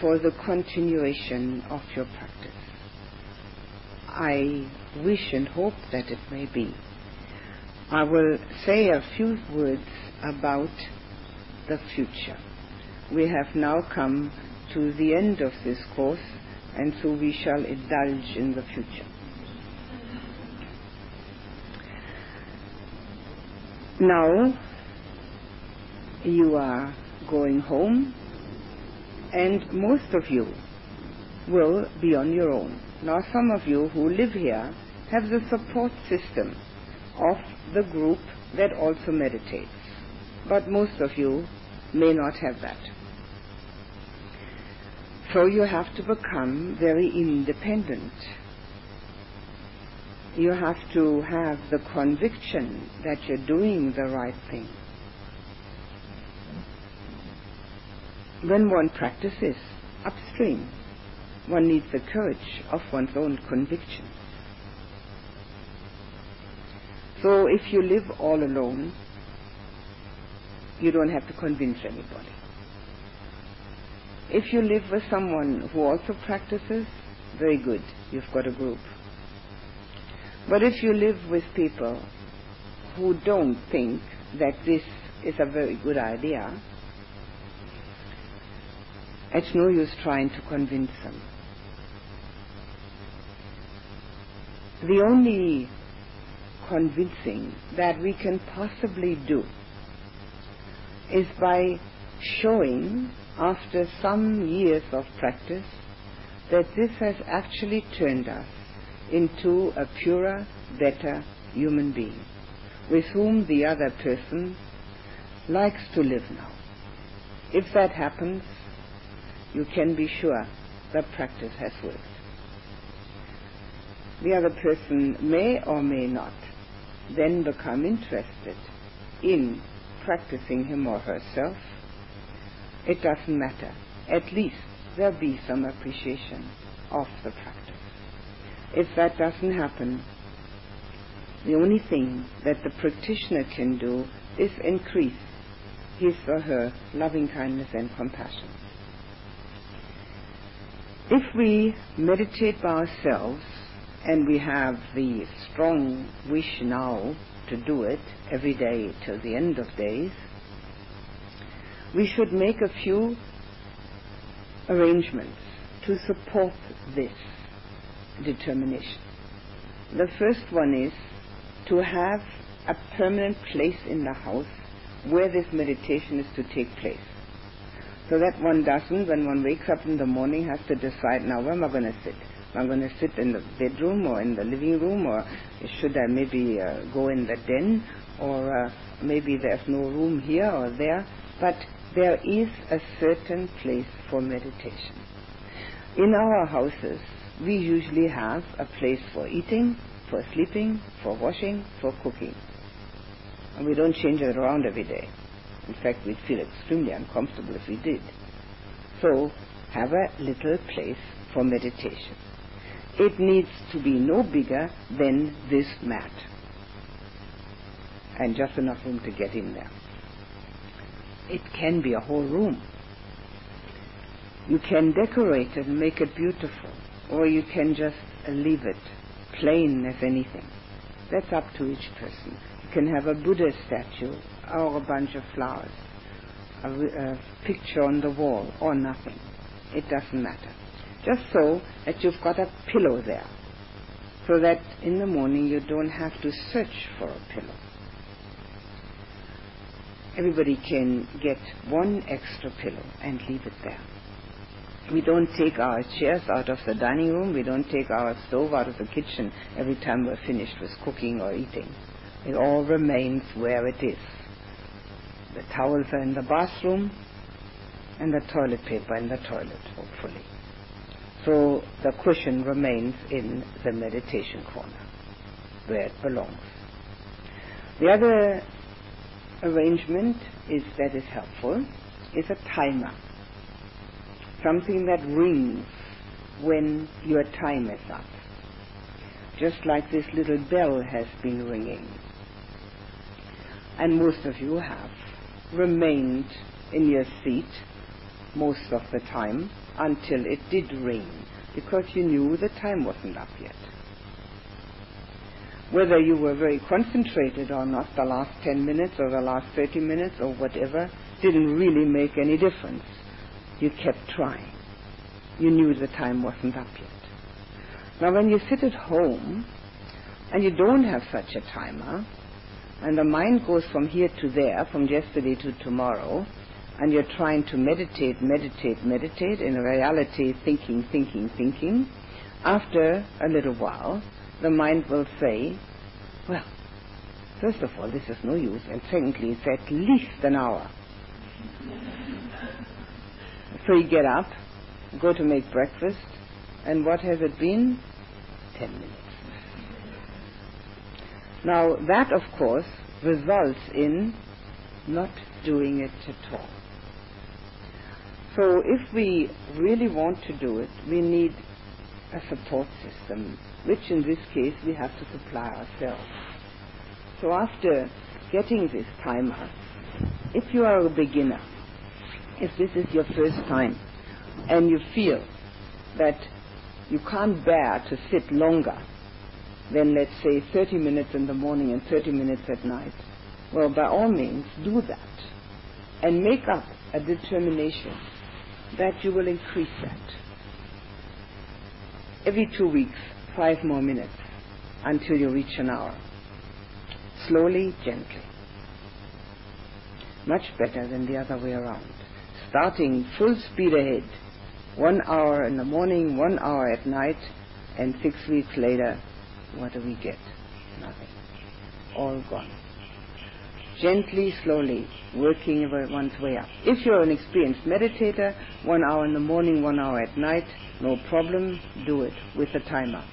for the continuation of your practice. I wish and hope that it may be. I will say a few words about the future. We have now come to the end of this course, and so we shall indulge in the future. Now, you are going home, and most of you will be on your own. Now, some of you who live here have the support system of the group that also meditates, but most of you may not have that. So you have to become very independent. You have to have the conviction that you're doing the right thing. When one practices upstream, one needs the courage of one's own conviction. So if you live all alone, you don't have to convince anybody. If you live with someone who also practices, very good, you've got a group. But if you live with people who don't think that this is a very good idea, it's no use trying to convince them. The only convincing that we can possibly do is by showing after some years of practice that this has actually turned us into a purer, better human being with whom the other person likes to live now. If that happens, you can be sure the practice has worked. The other person may or may not then become interested in practicing him or herself. It doesn't matter. At least there'll be some appreciation of the practice. If that doesn't happen, The only thing that the practitioner can do is increase his or her loving kindness and compassion. If we meditate by ourselves and we have the strong wish now to do it every day till the end of days, we should make a few arrangements to support this determination. The first one is to have a permanent place in the house where this meditation is to take place. So that one doesn't, when one wakes up in the morning, has to decide, now where am I going to sit? Am I going to sit in the bedroom or in the living room or should I maybe uh, go in the den or uh, maybe there's no room here or there? But there is a certain place for meditation. In our houses, we usually have a place for eating, for sleeping, for washing, for cooking. And we don't change it around every day. In fact, we'd feel extremely uncomfortable if we did. So, have a little place for meditation. It needs to be no bigger than this mat. And just enough room to get in there. It can be a whole room. You can decorate it and make it beautiful, or you can just leave it plain as anything. That's up to each person. You can have a Buddha statue or a bunch of flowers, a, a picture on the wall, or nothing. It doesn't matter. Just so that you've got a pillow there, so that in the morning you don't have to search for a pillow. Everybody can get one extra pillow and leave it there. We don't take our chairs out of the dining room. We don't take our stove out of the kitchen every time we're finished with cooking or eating. It all remains where it is. The towels are in the bathroom and the toilet paper in the toilet, hopefully. So the cushion remains in the meditation corner where it belongs. The other arrangement is that is helpful is a timer something that rings when your time is up. Just like this little bell has been ringing. And most of you have remained in your seat most of the time until it did ring because you knew the time wasn't up yet. Whether you were very concentrated or not, the last 10 minutes or the last 30 minutes or whatever didn't really make any difference you kept trying. You knew the time wasn't up yet. Now, when you sit at home and you don't have such a timer, and the mind goes from here to there, from yesterday to tomorrow, and you're trying to meditate, meditate, meditate, in reality, thinking, thinking, thinking, after a little while, the mind will say, well, first of all, this is no use, and secondly, it's at least an hour. So you get up, go to make breakfast, and what has it been? Ten minutes. Now, that, of course, results in not doing it at all. So if we really want to do it, we need a support system, which in this case we have to supply ourselves. So after getting this timer, if you are a beginner, if this is your first time and you feel that you can't bear to sit longer than, let's say, 30 minutes in the morning and 30 minutes at night, well, by all means, do that and make up a determination that you will increase that. Every two weeks, five more minutes until you reach an hour. Slowly, gently. Much better than the other way around starting full speed ahead, one hour in the morning, one hour at night, and six weeks later, what do we get? Nothing. All gone. Gently, slowly, working one's way up. If you're an experienced meditator, one hour in the morning, one hour at night, no problem, do it with a timer.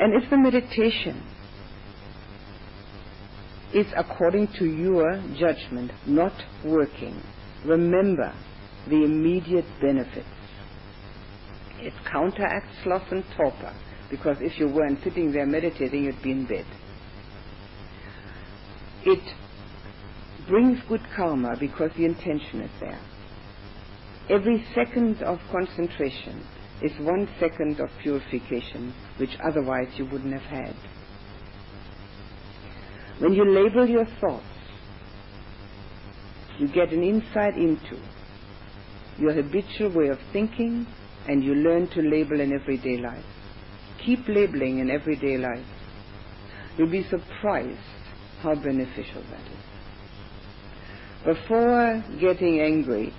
And if the meditation is according to your judgment not working, remember the immediate benefits. It counteracts sloth and torpor. because if you weren't sitting there meditating, you'd be in bed. It brings good karma because the intention is there. Every second of concentration is one second of purification, which otherwise you wouldn't have had. When you label your thoughts, you get an insight into your habitual way of thinking and you learn to label in everyday life. Keep labeling in everyday life. You'll be surprised how beneficial that is. Before getting angry,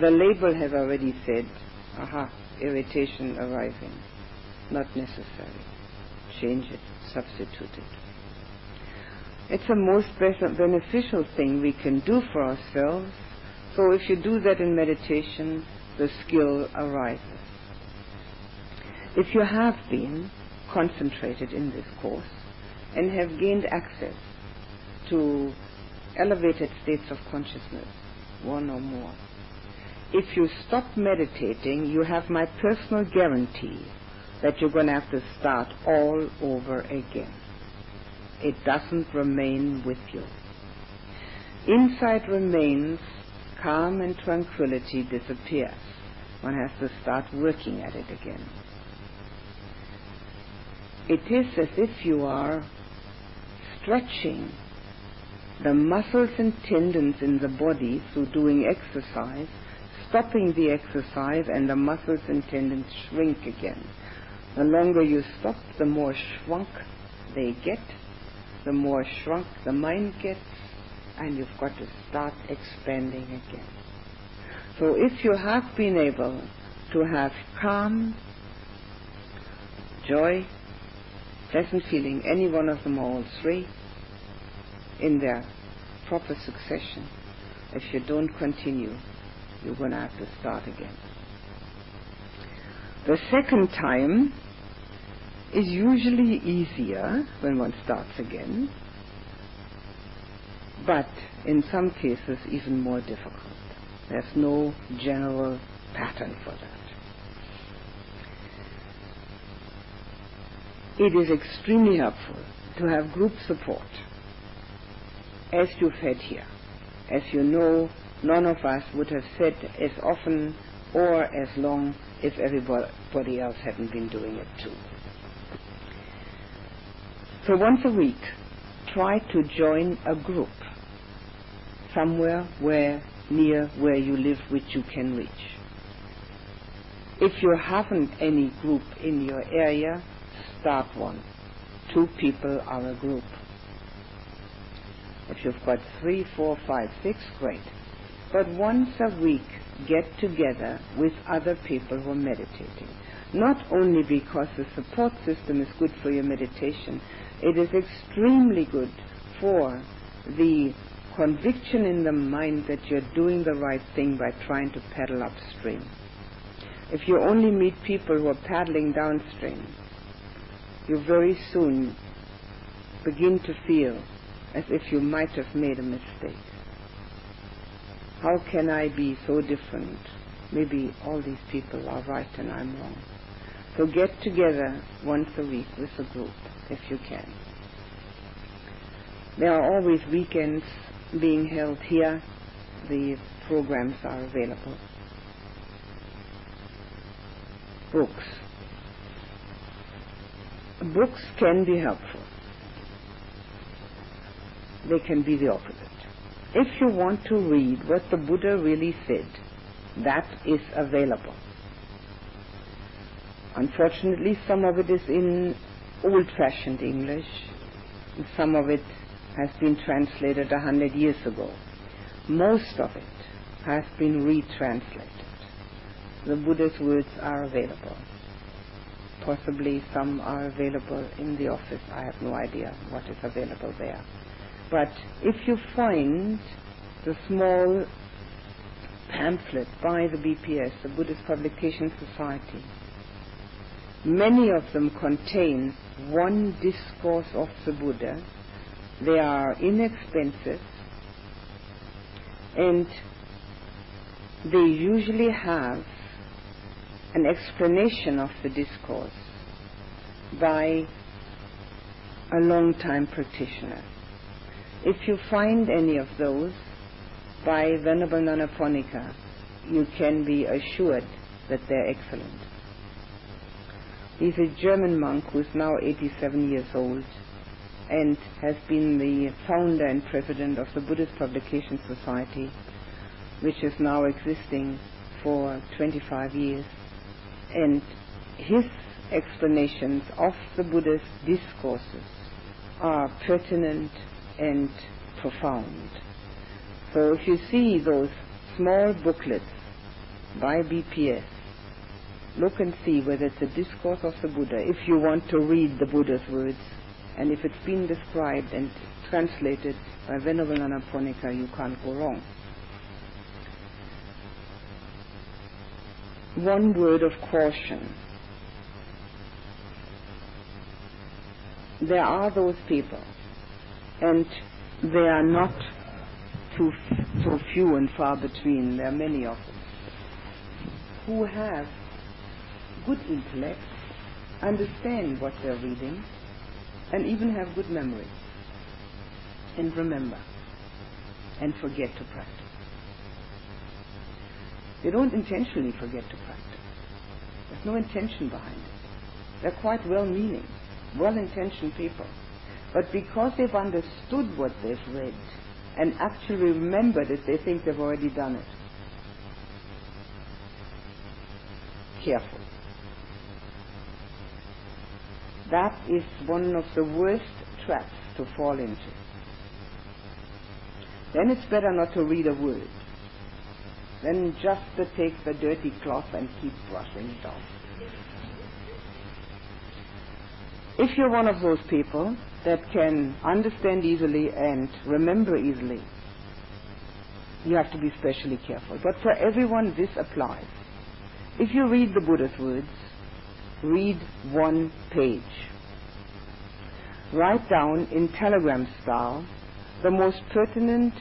the label has already said, aha, irritation arising. Not necessary. Change it, substitute it. It's the most beneficial thing we can do for ourselves. So if you do that in meditation, the skill arises. If you have been concentrated in this course and have gained access to elevated states of consciousness, one or more, if you stop meditating, you have my personal guarantee that you're going to have to start all over again. It doesn't remain with you. Inside remains calm and tranquility disappears. One has to start working at it again. It is as if you are stretching the muscles and tendons in the body through doing exercise, stopping the exercise, and the muscles and tendons shrink again. The longer you stop, the more shrunk they get, the more shrunk the mind gets, and you've got to start expanding again. So if you have been able to have calm, joy, pleasant feeling, any one of them all three, in their proper succession, if you don't continue, you're going to have to start again. The second time is usually easier when one starts again, but in some cases even more difficult. There's no general pattern for that. It is extremely helpful to have group support, as you've had here. As you know, none of us would have said as often or as long if everybody else hadn't been doing it too. So once a week, try to join a group somewhere where near where you live which you can reach. If you haven't any group in your area, start one. Two people are a group. If you've got three, four, five, six, great. But once a week, get together with other people who are meditating. Not only because the support system is good for your meditation, it is extremely good for the conviction in the mind that you're doing the right thing by trying to paddle upstream. If you only meet people who are paddling downstream, you very soon begin to feel as if you might have made a mistake. How can I be so different? Maybe all these people are right and I'm wrong. So get together once a week with a group if you can. There are always weekends being held here. The programs are available. Books. Books can be helpful. They can be the opposite. If you want to read what the Buddha really said, that is available. Unfortunately, some of it is in old-fashioned English, some of it has been translated a hundred years ago. Most of it has been retranslated. The Buddha's words are available. Possibly some are available in the office. I have no idea what is available there. But if you find the small pamphlet by the BPS, the Buddhist Publication Society, many of them contain one discourse of the Buddha they are inexpensive and they usually have an explanation of the discourse by a long time practitioner. If you find any of those by Venerable Nyanaponika, you can be assured that they're excellent. He's a German monk who's now 87 years old and has been the founder and president of the Buddhist Publication Society, which is now existing for 25 years. And his explanations of the Buddha's discourses are pertinent and profound. So if you see those small booklets by BPS, look and see whether it's a discourse of the Buddha, if you want to read the Buddha's words, and if it's been described and translated by Venerable Nyanaponika, you can't go wrong. One word of caution. There are those people, and they are not too, so few and far between, there are many of them, who have good intellect, understand what they're reading, and even have good memory, and remember, and forget to practice. They don't intentionally forget to practice. There's no intention behind it. They're quite well-meaning, well-intentioned people. But because they've understood what they've read and actually remembered it, they think they've already done it. Careful. That is one of the worst traps to fall into. Then it's better not to read a word than just to take the dirty cloth and keep brushing it off. If you're one of those people that can understand easily and remember easily, you have to be specially careful. But for everyone, this applies. If you read the Buddha's words, read one page. Write down in telegram style the most pertinent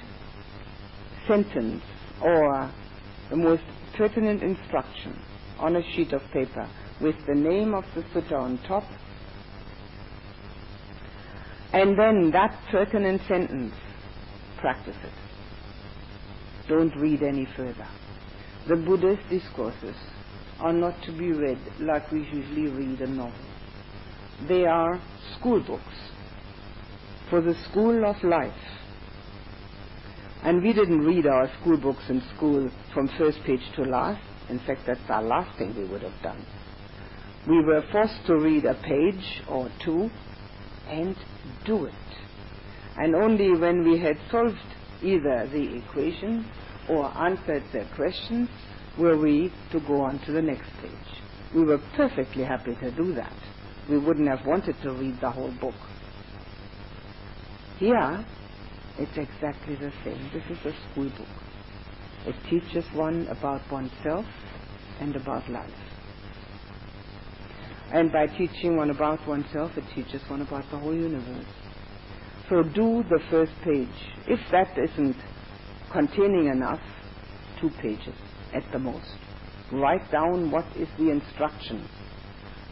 sentence or the most pertinent instruction on a sheet of paper with the name of the sutta on top and then that pertinent sentence, practice it. Don't read any further. The Buddhist discourses are not to be read like we usually read a novel. They are school books for the school of life. And we didn't read our school books in school from first page to last. In fact, that's our last thing we would have done. We were forced to read a page or two and do it. And only when we had solved either the equation or answered the questions were we to go on to the next page. We were perfectly happy to do that. We wouldn't have wanted to read the whole book. Here, it's exactly the same. This is a school book. It teaches one about oneself and about life. And by teaching one about oneself, it teaches one about the whole universe. So do the first page. If that isn't containing enough, two pages at the most. Write down what is the instruction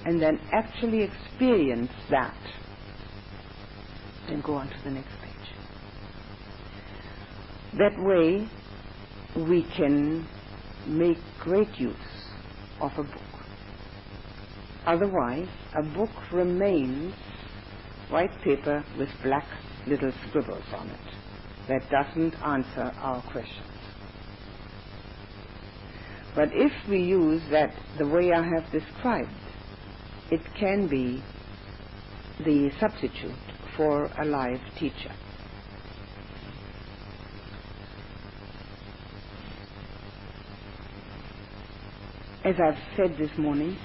and then actually experience that. Then go on to the next. That way, we can make great use of a book. Otherwise, a book remains white paper with black little scribbles on it that doesn't answer our questions. But if we use that the way I have described, it can be the substitute for a live teacher. As I've said this morning,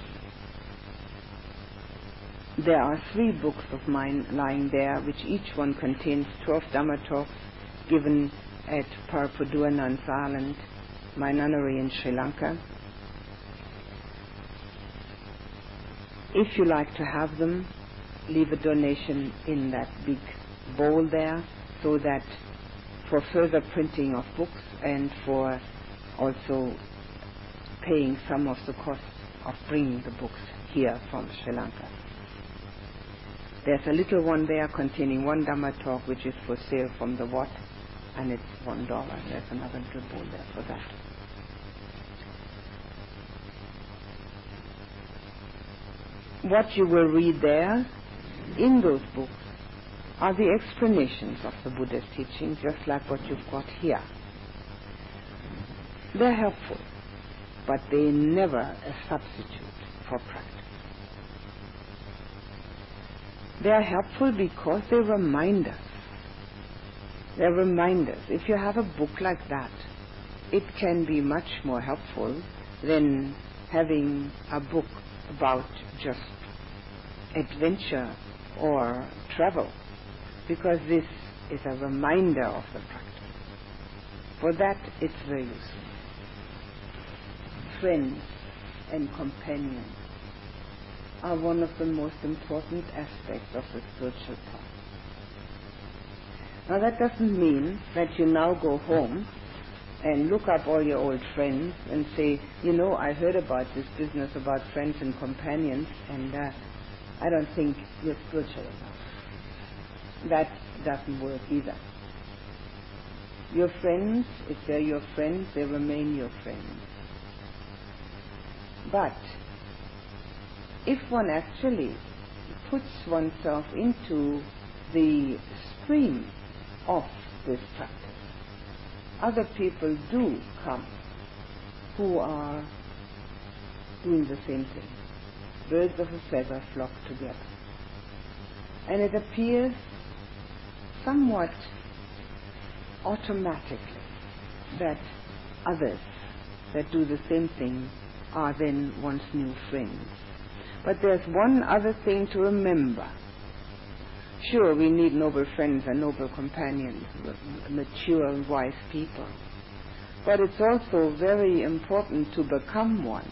there are three books of mine lying there, which each one contains 12 Dhamma talks given at Parappuduwa Nuns Island, my nunnery in Sri Lanka. If you like to have them, leave a donation in that big bowl there so that for further printing of books and for also paying some of the costs of bringing the books here from Sri Lanka. There's a little one there containing one Dhamma talk which is for sale from the Wat, and it's one dollar. There's another bowl there for that. What you will read there in those books are the explanations of the Buddha's teaching, just like what you've got here. They're helpful, but they never a substitute for practice. They are helpful because they remind us. They remind us. If you have a book like that, it can be much more helpful than having a book about just adventure or travel, because this is a reminder of the practice. For that, it's very useful. Friends and companions are one of the most important aspects of the spiritual path. Now that doesn't mean that you now go home and look up all your old friends and say, you know, I heard about this business about friends and companions and uh, I don't think you're spiritual enough. That doesn't work either. Your friends, if they're your friends, they remain your friends. But if one actually puts oneself into the stream of this practice, other people do come who are doing the same thing. Birds of a feather flock together. And it appears somewhat automatically that others that do the same thing are then one's new friends. But there's one other thing to remember. Sure, we need noble friends and noble companions, mature and wise people. But it's also very important to become one.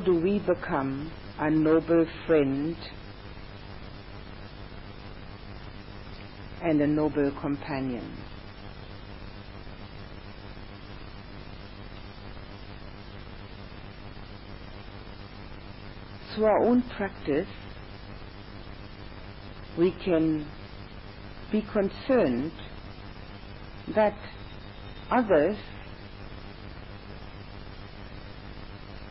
How do we become a noble friend and a noble companion? Through our own practice, we can be concerned that others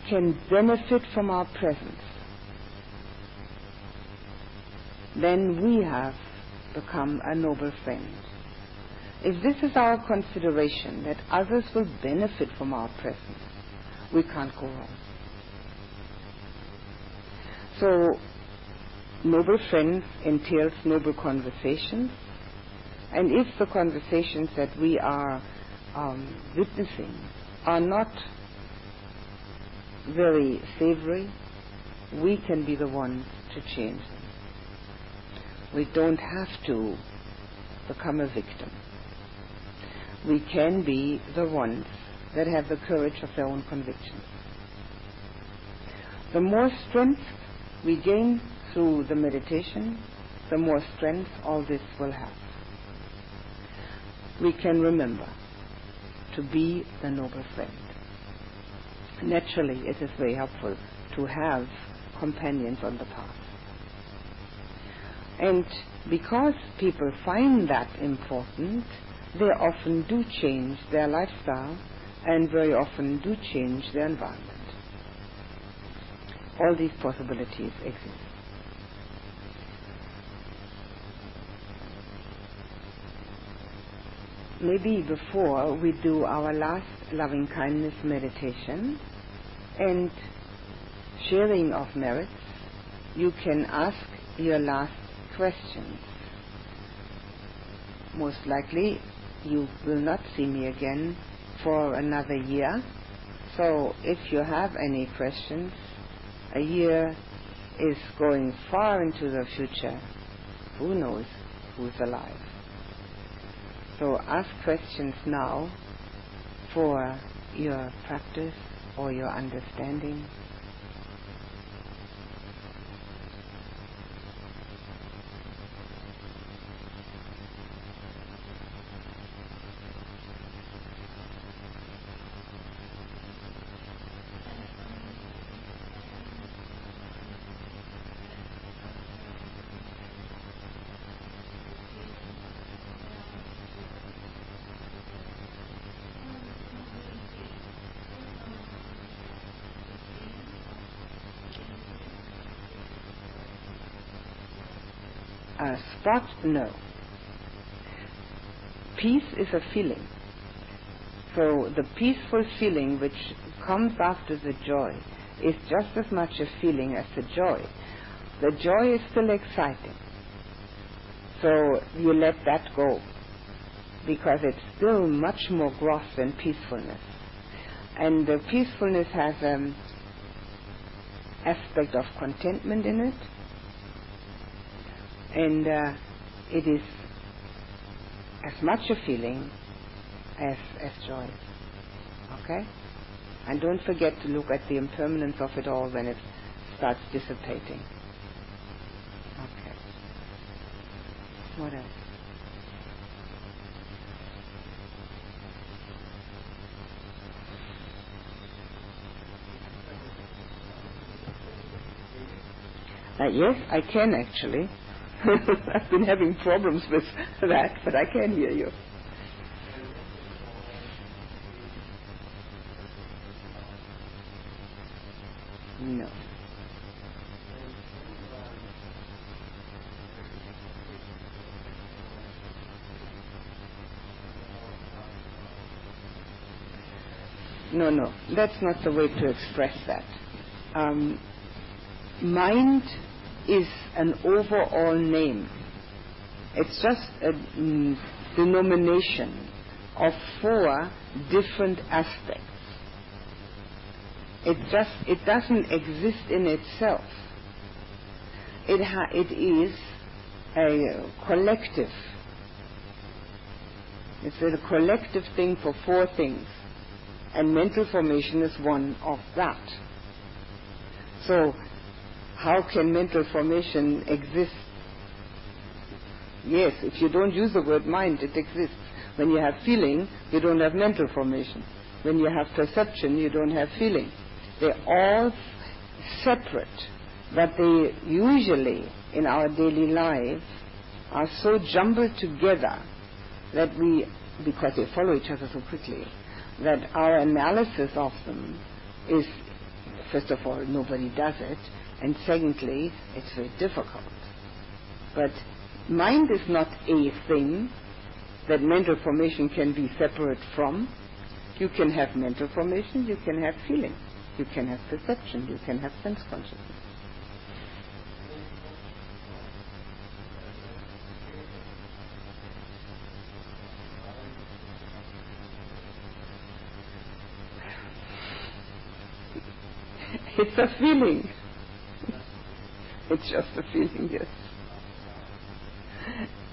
can benefit from our presence, then we have become a noble friend. If this is our consideration, that others will benefit from our presence, we can't go wrong. So, noble friends entails noble conversations, and if the conversations that we are um, witnessing are not very savory, we can be the ones to change them. We don't have to become a victim. We can be the ones that have the courage of their own convictions. The more strength we gain through the meditation, the more strength all this will have. We can remember to be the noble friend naturally it is very helpful to have companions on the path. And because people find that important, they often do change their lifestyle and very often do change their environment. All these possibilities exist. Maybe before we do our last loving kindness meditation, and sharing of merits, you can ask your last questions. most likely you will not see me again for another year. So if you have any questions, a year is going far into the future. Who knows who's alive? So ask questions now for your practice or your understanding. A spot? No. Peace is a feeling. So the peaceful feeling which comes after the joy is just as much a feeling as the joy. The joy is still exciting. So you let that go because it's still much more gross than peacefulness. And the peacefulness has an aspect of contentment in it and uh, it is as much a feeling as as joy. Okay? And don't forget to look at the impermanence of it all when it starts dissipating. Okay. What else? Uh, yes, I can actually. I've been having problems with that, but I can hear you. No. No, no, that's not the way to express that. Um, mind is an overall name. It's just a mm, denomination of four different aspects. It just it doesn't exist in itself. It it is a collective. It's a collective thing for four things, and mental formation is one of that. So how can mental formation exist? Yes, if you don't use the word mind, it exists. When you have feeling, you don't have mental formation. When you have perception, you don't have feeling. They're all separate, but they usually, in our daily life, are so jumbled together that we, because they follow each other so quickly, that our analysis of them is, first of all, nobody does it, and secondly, it's very difficult. But mind is not a thing that mental formation can be separate from. You can have mental formation, you can have feeling, you can have perception, you can have sense consciousness. It's a feeling. It's just a feeling, yes.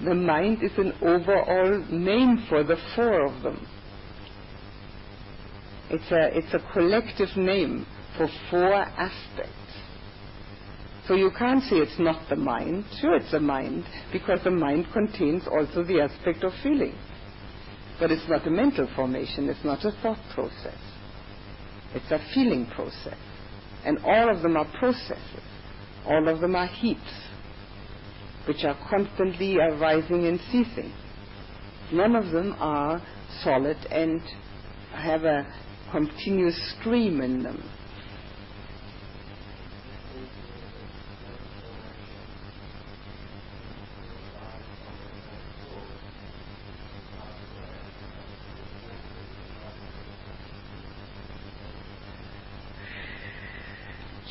The mind is an overall name for the four of them. It's a, it's a collective name for four aspects. So you can't say it's not the mind. Sure, it's a mind, because the mind contains also the aspect of feeling. But it's not a mental formation, it's not a thought process. It's a feeling process. And all of them are processes. All of them are heaps, which are constantly arising and ceasing. None of them are solid and have a continuous stream in them.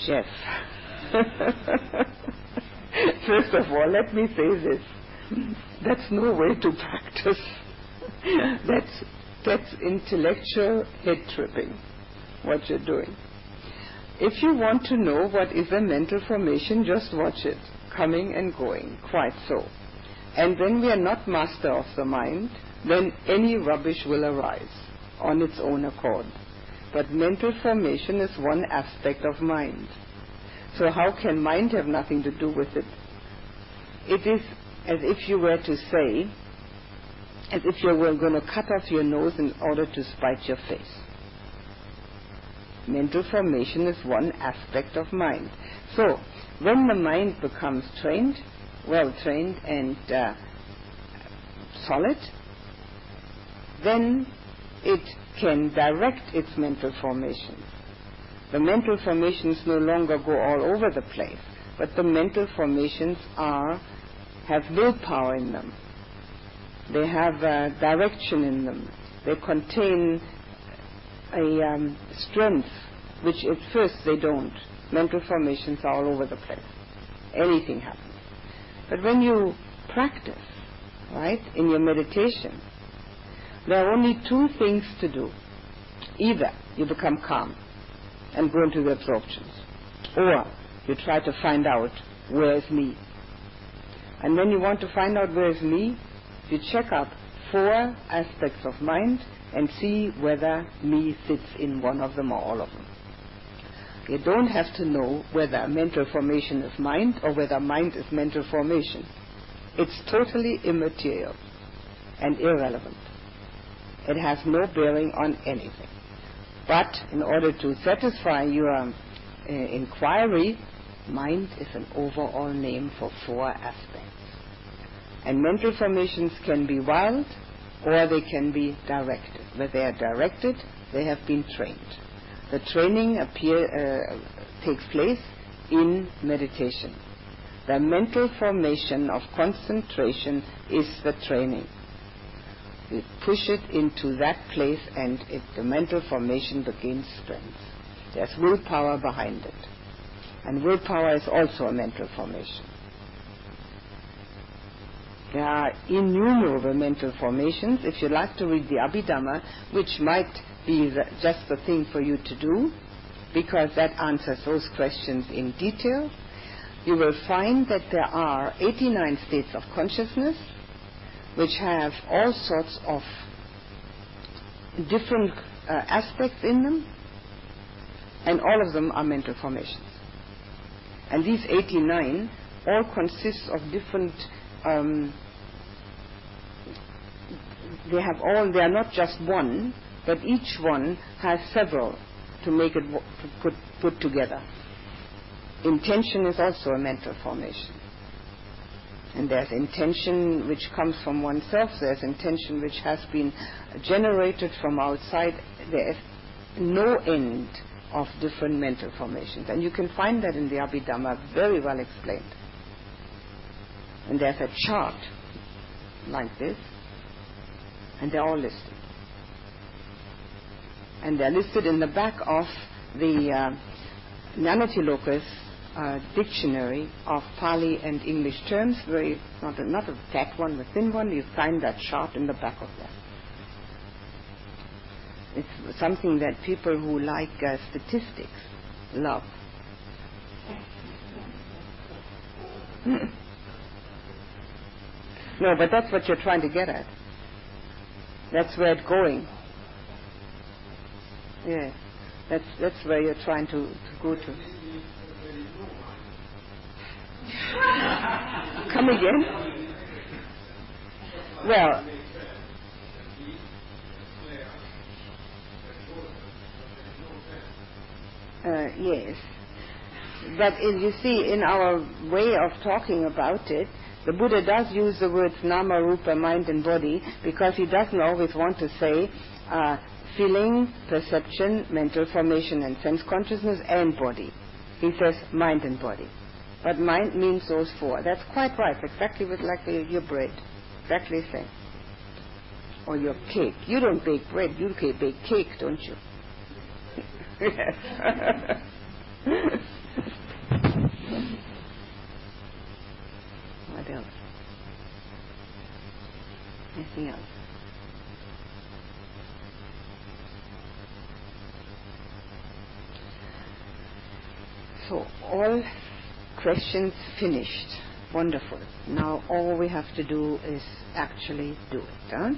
Jeff. First of all, let me say this. That's no way to practice. that's, that's intellectual head tripping, what you're doing. If you want to know what is a mental formation, just watch it, coming and going, quite so. And when we are not master of the mind, then any rubbish will arise on its own accord. But mental formation is one aspect of mind. So how can mind have nothing to do with it? It is as if you were to say, as if you were going to cut off your nose in order to spite your face. Mental formation is one aspect of mind. So, when the mind becomes trained, well trained and uh, solid, then it can direct its mental formations. The mental formations no longer go all over the place, but the mental formations are have willpower in them. They have a direction in them. They contain a um, strength which at first they don't. Mental formations are all over the place. Anything happens. But when you practice, right, in your meditation, there are only two things to do. Either you become calm and go into the absorptions, or you try to find out where is me. And when you want to find out where is me, you check up four aspects of mind and see whether me sits in one of them or all of them. You don't have to know whether mental formation is mind or whether mind is mental formation. It's totally immaterial and irrelevant. It has no bearing on anything. But in order to satisfy your uh, inquiry, mind is an overall name for four aspects. And mental formations can be wild or they can be directed. Where they are directed, they have been trained. The training appear, uh, takes place in meditation. The mental formation of concentration is the training. We push it into that place and it, the mental formation begins strength. There's willpower behind it. And willpower is also a mental formation. There are innumerable mental formations. If you like to read the Abhidhamma, which might be the, just the thing for you to do, because that answers those questions in detail, you will find that there are 89 states of consciousness which have all sorts of different uh, aspects in them, and all of them are mental formations. And these 89 all consist of different. Um, they have all. They are not just one, but each one has several to make it put put together. Intention is also a mental formation. And there's intention which comes from oneself, there's intention which has been generated from outside. There's no end of different mental formations. And you can find that in the Abhidhamma very well explained. And there's a chart like this, and they're all listed. And they're listed in the back of the uh, Nyanatiloka's uh, dictionary of Pali and English terms, very not a, not a fat one, a thin one. You find that chart in the back of that. It's something that people who like uh, statistics love. no, but that's what you're trying to get at. That's where it's going. Yeah, that's that's where you're trying to, to go to. Come again? Well, uh, yes. But you see, in our way of talking about it, the Buddha does use the words nama, rupa, mind and body because he doesn't always want to say uh, feeling, perception, mental formation and sense consciousness and body. He says mind and body. But mind means those four. That's quite right. Exactly with like uh, your bread. Exactly the same. Or your cake. You don't bake bread. You bake cake, don't you? yes. what else? Anything else? So all questions finished. Wonderful. Now all we have to do is actually do it. Huh?